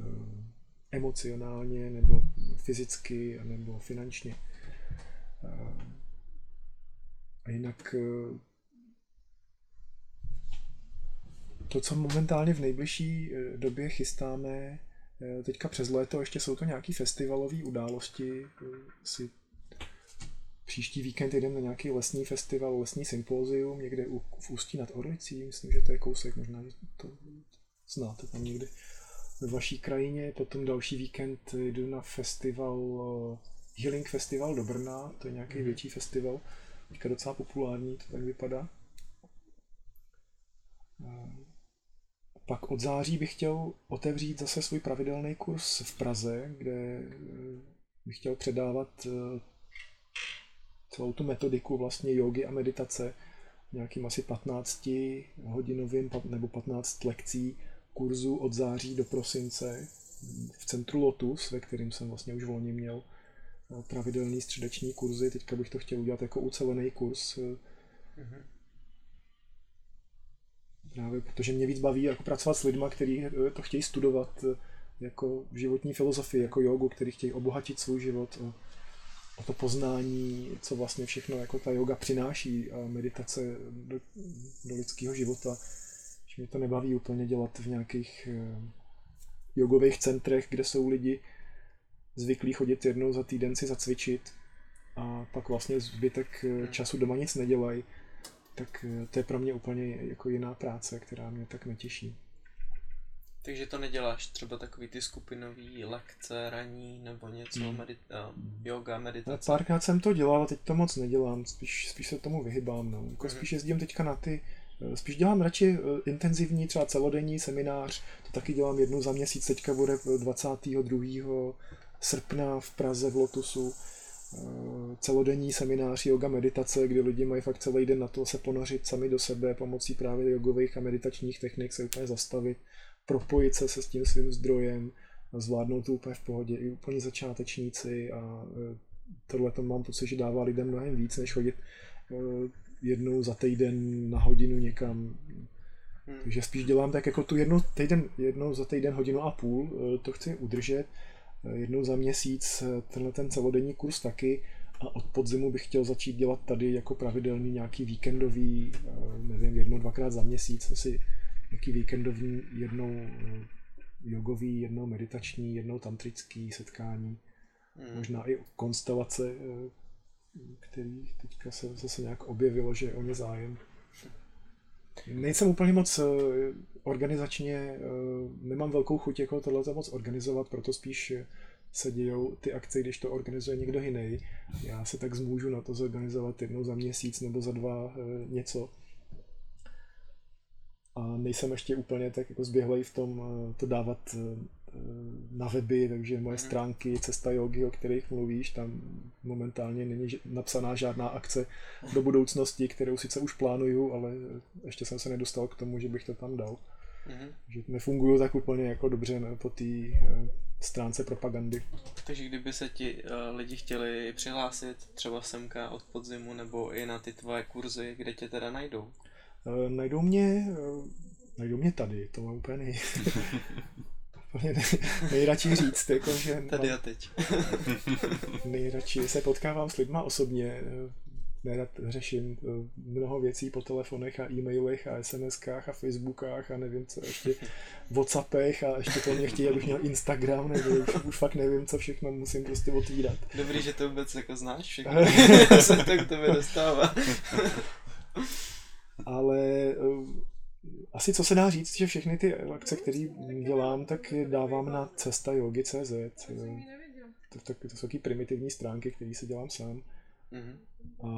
emocionálně, nebo fyzicky, nebo finančně. Eh, a jinak to, co momentálně v nejbližší eh, době chystáme, eh, teďka přes léto ještě jsou to nějaké festivalové události. Eh, si příští víkend jdeme na nějaký lesní festival, lesní sympózium někde u, v Ústí nad Orlicí. Myslím, že to je kousek, možná to znáte tam někde ve vaší krajině. Potom další víkend jdu na festival Healing Festival do Brna, to je nějaký mm. větší festival, teďka docela populární, to tak vypadá. Pak od září bych chtěl otevřít zase svůj pravidelný kurz v Praze, kde eh, bych chtěl předávat eh, celou tu metodiku vlastně jogy a meditace nějakým asi 15 hodinovým nebo 15 lekcí kurzu od září do prosince v centru Lotus, ve kterým jsem vlastně už v loni měl eh, pravidelný středeční kurzy. Teďka bych to chtěl udělat jako ucelený kurz. Právě protože mě víc baví jako pracovat s lidmi, kteří eh, to chtějí studovat eh, jako životní filozofii, jako jogu, kteří chtějí obohatit svůj život o, o to poznání, co vlastně všechno jako ta yoga přináší a meditace do, do lidského života. Že mě to nebaví úplně dělat v nějakých eh, jogových centrech, kde jsou lidi zvyklí chodit jednou za týden si zacvičit a pak vlastně zbytek času doma nic nedělají tak eh, to je pro mě úplně jako jiná práce, která mě tak netěší. Takže to neděláš třeba takový ty skupinový lekce, raní nebo něco, hmm. medita- yoga, meditace? Párkrát jsem to dělal, teď to moc nedělám, spíš, spíš se tomu vyhybám. No. Jako hmm. Spíš jezdím teďka na ty, eh, spíš dělám radši eh, intenzivní, třeba celodenní seminář, to taky dělám jednou za měsíc, teďka bude 22. srpna v Praze v Lotusu Eh, celodenní seminář yoga meditace, kdy lidi mají fakt celý den na to se ponořit sami do sebe pomocí právě jogových a meditačních technik se úplně zastavit, propojit se se s tím svým zdrojem zvládnout to úplně v pohodě. I úplně začátečníci a eh, tohle to mám pocit, že dává lidem mnohem víc, než chodit eh, jednou za týden na hodinu někam. Hmm. Takže spíš dělám tak jako tu jednou, týden, jednou za týden hodinu a půl, to chci udržet jednou za měsíc eh, tenhle ten celodenní kurz taky a od podzimu bych chtěl začít dělat tady jako pravidelný nějaký víkendový, eh, nevím, jednou, dvakrát za měsíc, asi nějaký víkendový, jednou eh, jogový, jednou meditační, jednou tantrický setkání, hmm. možná i konstelace, který teďka se zase nějak objevilo, že je o ně zájem. Nejsem úplně moc organizačně eh, nemám velkou chuť jako tohle moc organizovat, proto spíš se dějou ty akce, když to organizuje někdo jiný. Já se tak zmůžu na to zorganizovat jednou za měsíc nebo za dva eh, něco. A nejsem ještě úplně tak jako zběhlej v tom eh, to dávat na weby, takže moje mhm. stránky Cesta jogy, o kterých mluvíš, tam momentálně není napsaná žádná akce do budoucnosti, kterou sice už plánuju, ale ještě jsem se nedostal k tomu, že bych to tam dal. Mm-hmm. Že nefungují tak úplně jako dobře po té eh, stránce propagandy. Takže kdyby se ti uh, lidi chtěli přihlásit třeba semka od podzimu nebo i na ty tvoje kurzy, kde tě teda najdou? Uh, najdou mě, uh, najdou mě tady, to mám úplně nej... úplně nejradši říct, jako, že tady a teď. nejradši se potkávám s lidma osobně, nerad řeším mnoho věcí po telefonech a e-mailech a SMSkách a Facebookách a nevím co, ještě Whatsappech a ještě to mě chtějí, abych měl Instagram, nebo už, už fakt nevím, co všechno musím prostě otvírat. Dobrý, že to vůbec jako znáš všechno, se to k tebe dostává. Ale asi co se dá říct, že všechny ty akce, které dělám, tak dávám na cesta yogi.cz. To, to, to jsou taky primitivní stránky, které se dělám sám. Mm-hmm. A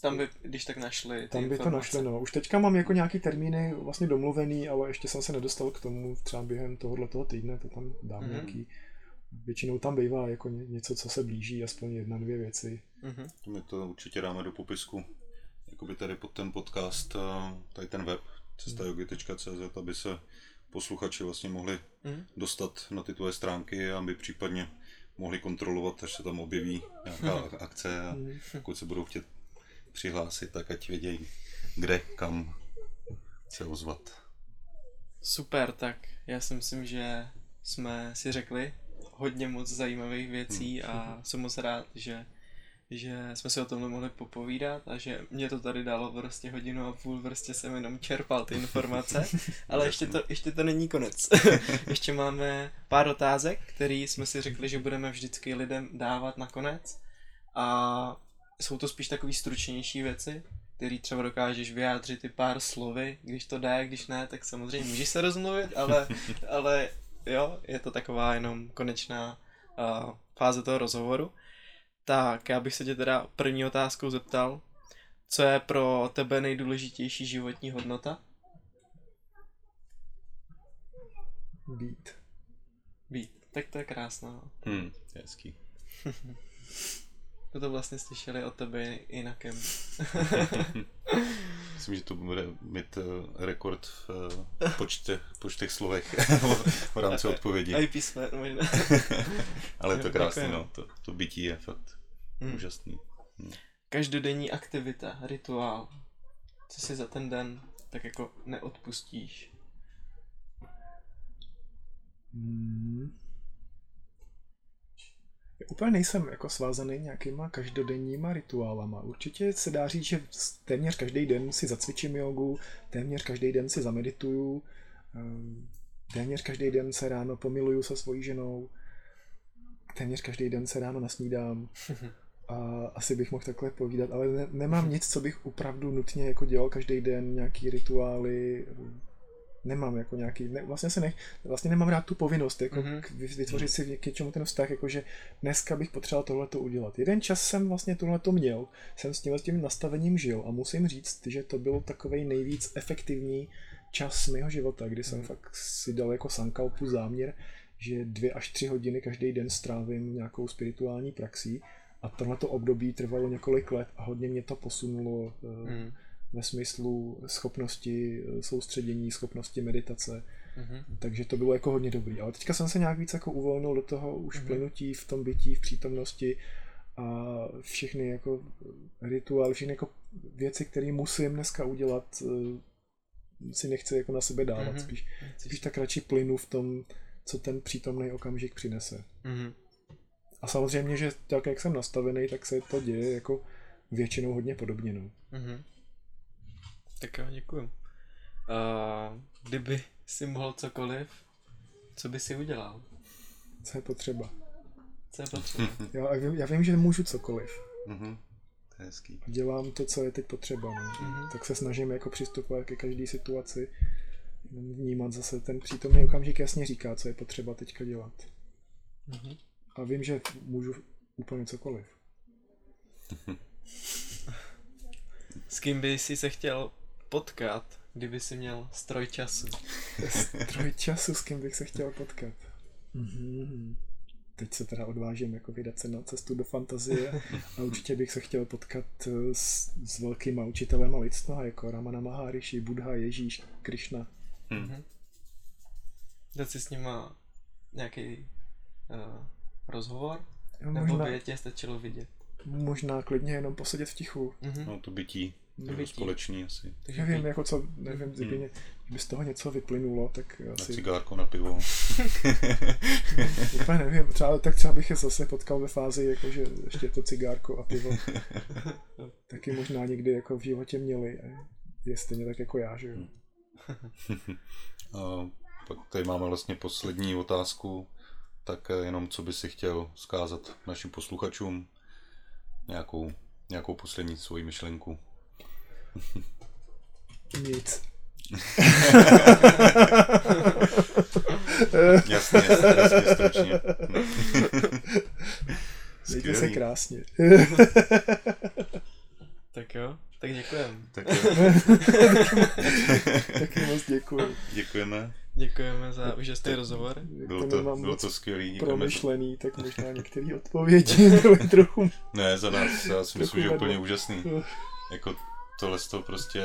tam by, když tak našli Tam by informace. to našli, no. Už teďka mám jako nějaký termíny vlastně domluvený, ale ještě jsem se nedostal k tomu třeba během tohohle toho týdne, to tam dám mm-hmm. nějaký Většinou tam bývá jako něco, co se blíží, aspoň jedna, dvě věci. Mm-hmm. My to určitě dáme do popisku. Jakoby tady pod ten podcast, tady ten web, cestajogi.cz, aby se posluchači vlastně mohli mm. dostat na ty tvoje stránky, aby případně mohli kontrolovat, až se tam objeví nějaká akce a mm. pokud se budou chtět přihlásit, tak ať vědějí, kde, kam se ozvat. Super, tak já si myslím, že jsme si řekli hodně moc zajímavých věcí hmm. a jsem moc rád, že že jsme si o tomhle mohli popovídat a že mě to tady dalo prostě hodinu a půl, prostě jsem jenom čerpal ty informace, ale ještě to, ještě to není konec. ještě máme pár otázek, který jsme si řekli, že budeme vždycky lidem dávat na konec a jsou to spíš takové stručnější věci, který třeba dokážeš vyjádřit ty pár slovy, když to jde, když ne, tak samozřejmě můžeš se rozmluvit, ale, ale jo, je to taková jenom konečná uh, fáze toho rozhovoru. Tak, já bych se tě teda první otázkou zeptal, co je pro tebe nejdůležitější životní hodnota? Být. Být. Tak to je krásná. Hmm, je hezký. to vlastně slyšeli od tebe jiнаkem. Myslím, že to bude mít uh, rekord v uh, počtech, počtech slovech v rámci odpovědi. A i písme, možná. Ale to krásné, no. To, to bytí je fakt hmm. úžasný. Hmm. Každodenní aktivita, rituál. Co si za ten den tak jako neodpustíš? Hmm. Úplně nejsem jako svázaný nějakýma každodenníma rituálama. Určitě se dá říct, že téměř každý den si zacvičím jogu, téměř každý den si zamedituju, ehm, téměř každý den se ráno pomiluju se svojí ženou, téměř každý den se ráno nasnídám. A asi bych mohl takhle povídat, ale ne, nemám nic, co bych opravdu nutně jako dělal každý den, nějaký rituály, nemám jako nějaký, ne, vlastně se nech, vlastně nemám rád tu povinnost, jako mm-hmm. vytvořit si k něčemu ten vztah, jakože dneska bych potřeboval tohleto udělat. Jeden čas jsem vlastně tohleto měl, jsem s tím, s tím nastavením žil a musím říct, že to byl takový nejvíc efektivní čas mého života, kdy jsem mm-hmm. fakt si dal jako sankalpu záměr, že dvě až tři hodiny každý den strávím nějakou spirituální praxí a tohleto období trvalo několik let a hodně mě to posunulo mm ve smyslu schopnosti eh, soustředění, schopnosti meditace. Mm-hmm. Takže to bylo jako hodně dobrý. Ale teďka jsem se nějak víc jako uvolnil do toho už mm-hmm. plynutí v tom bytí, v přítomnosti a všechny jako rituály, všechny jako věci, které musím dneska udělat, eh, si nechci jako na sebe dávat. Mm-hmm. Spíš, spíš tak radši plynu v tom, co ten přítomný okamžik přinese. Mm-hmm. A samozřejmě, že tak, jak jsem nastavený, tak se to děje jako většinou hodně podobně. No. Mm-hmm. Tak jo, děkuju. Uh, kdyby si mohl cokoliv, co by si udělal? Co je potřeba? Co je potřeba? já, já vím, že můžu cokoliv. Mm-hmm. To je hezký. Dělám to, co je teď potřeba. No. Mm-hmm. Tak se snažím jako přistupovat ke každé situaci. Vnímat zase ten přítomný okamžik jasně říká, co je potřeba teďka dělat. Mm-hmm. A vím, že můžu úplně cokoliv. S kým by si se chtěl potkat, kdyby si měl stroj času? stroj času, s kým bych se chtěl potkat? Mm-hmm. Teď se teda odvážím jako vydat se na cestu do fantazie a určitě bych se chtěl potkat eh, s, s velkýma učitelema lidstva, jako Ramana Maharishi, Buddha, Ježíš, Krishna. Mm-hmm. Dát si s nima nějaký uh, rozhovor? No, Nebo možná, by tě stačilo vidět? možná klidně jenom posedět v tichu. Mhm. No to bytí, bytí. společný asi. Takže Nevím, by- jako co, nevím, kdyby, Hmm. kdyby z toho něco vyplynulo, tak Na asi cigárko, na pivo. úplně nevím. Třeba, tak třeba bych je zase potkal ve fázi, jako že ještě to cigárko a pivo taky možná někdy jako v životě měli. Je stejně tak jako já, že jo. A pak tady máme vlastně poslední otázku, tak eh, jenom co by si chtěl zkázat našim posluchačům, nějakou, nějakou poslední svoji myšlenku. Nic. Jasně, jasně, stručně. Mějte se krásně. Tak jo, tak děkujeme. Tak jo, Taky moc děkuji. děkujeme. Děkujeme za úžasný rozhovor. Bylo to to, nemám bylo to skvělý. Děkujeme. promyšlený, tak možná některé odpovědi byly trochu... Ne, za nás, já si myslím, že úplně úžasný. Jako tohle to prostě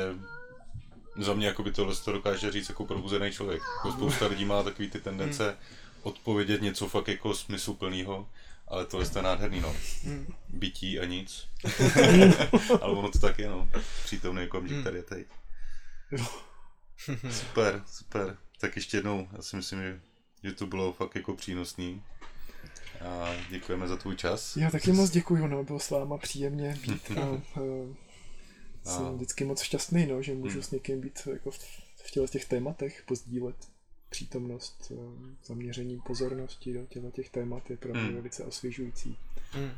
za mě jako by tohle to dokáže říct jako probuzený člověk. Jako spousta lidí má takový ty tendence odpovědět něco fakt jako smysluplného, ale tohle to je nádherný, no. Hmm. Bytí a nic. ale ono to tak je, no. Přítomný okamžik tady je teď. Super, super. Tak ještě jednou, já si myslím, že, že to bylo fakt jako přínosný. A děkujeme za tvůj čas. Já taky moc děkuji, no, bylo s váma příjemně být a, a jsem vždycky moc šťastný, no, že můžu Hmm. s někým být jako v, v těle těch tématech, pozdílet přítomnost, eh, zaměření pozornosti do těchto těch témat je pro mě Hmm. velice osvěžující. Hmm.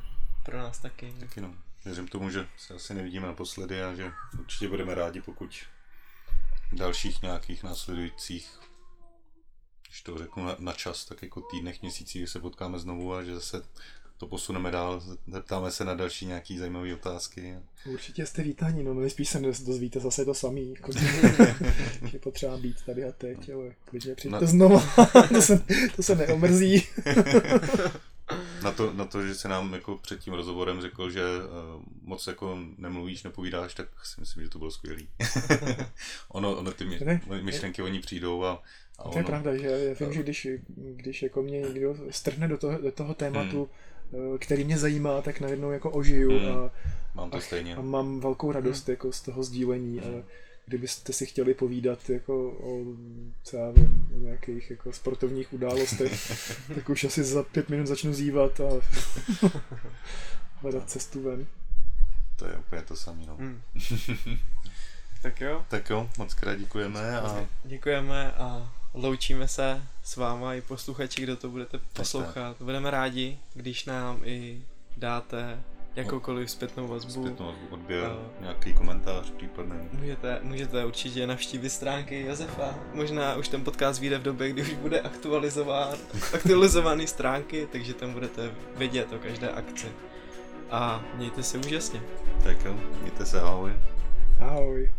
Pro nás taky. Taky no. Věřím tomu, že se asi nevidíme naposledy a že určitě budeme rádi, pokud v dalších nějakých následujících, když to řeknu na, na čas, tak jako týdnech, měsících se potkáme znovu a že zase to posuneme dál, zeptáme se na další nějaký zajímavé otázky. Určitě jste vítáni, no nejspíš se dozvíte zase to samý, jako, že je potřeba být tady a teď, ale klidně přijďte Na- znova, to, se, to se neomrzí. Na to, na to, že se nám jako před tím rozhovorem řekl, že uh, moc jako nemluvíš, nepovídáš, tak si myslím, že to bylo skvělý. ono, ono ty my, myšlenky oni přijdou a, a To ono, je pravda, že já vím, že když, když jako mě někdo strhne do toho, do toho tématu, hmm. Který mě zajímá, tak najednou jako ožiju Hmm. a, mám to a, stejně. a mám velkou radost jako z toho sdílení, Hmm. ale kdybyste si chtěli povídat jako o, co já vím, o nějakých jako sportovních událostech, tak už asi za pět minut začnu zívat a hledat cestu ven. To je úplně to samé. No. Hmm. tak jo, Tak jo, moc krát děkujeme a děkujeme a loučíme se s váma i posluchači, kdo to budete poslouchat. Budeme rádi, když nám i dáte jakoukoliv zpětnou vazbu. zpětnou odběr, A- nějaký komentář případný. Můžete, můžete určitě navštívit stránky Josefa. Možná už ten podcast vyjde v době, kdy už bude aktualizován, aktualizovaný stránky, takže tam budete vědět o každé akci. A mějte se úžasně. Tak jo, mějte se, ahoj. Ahoj.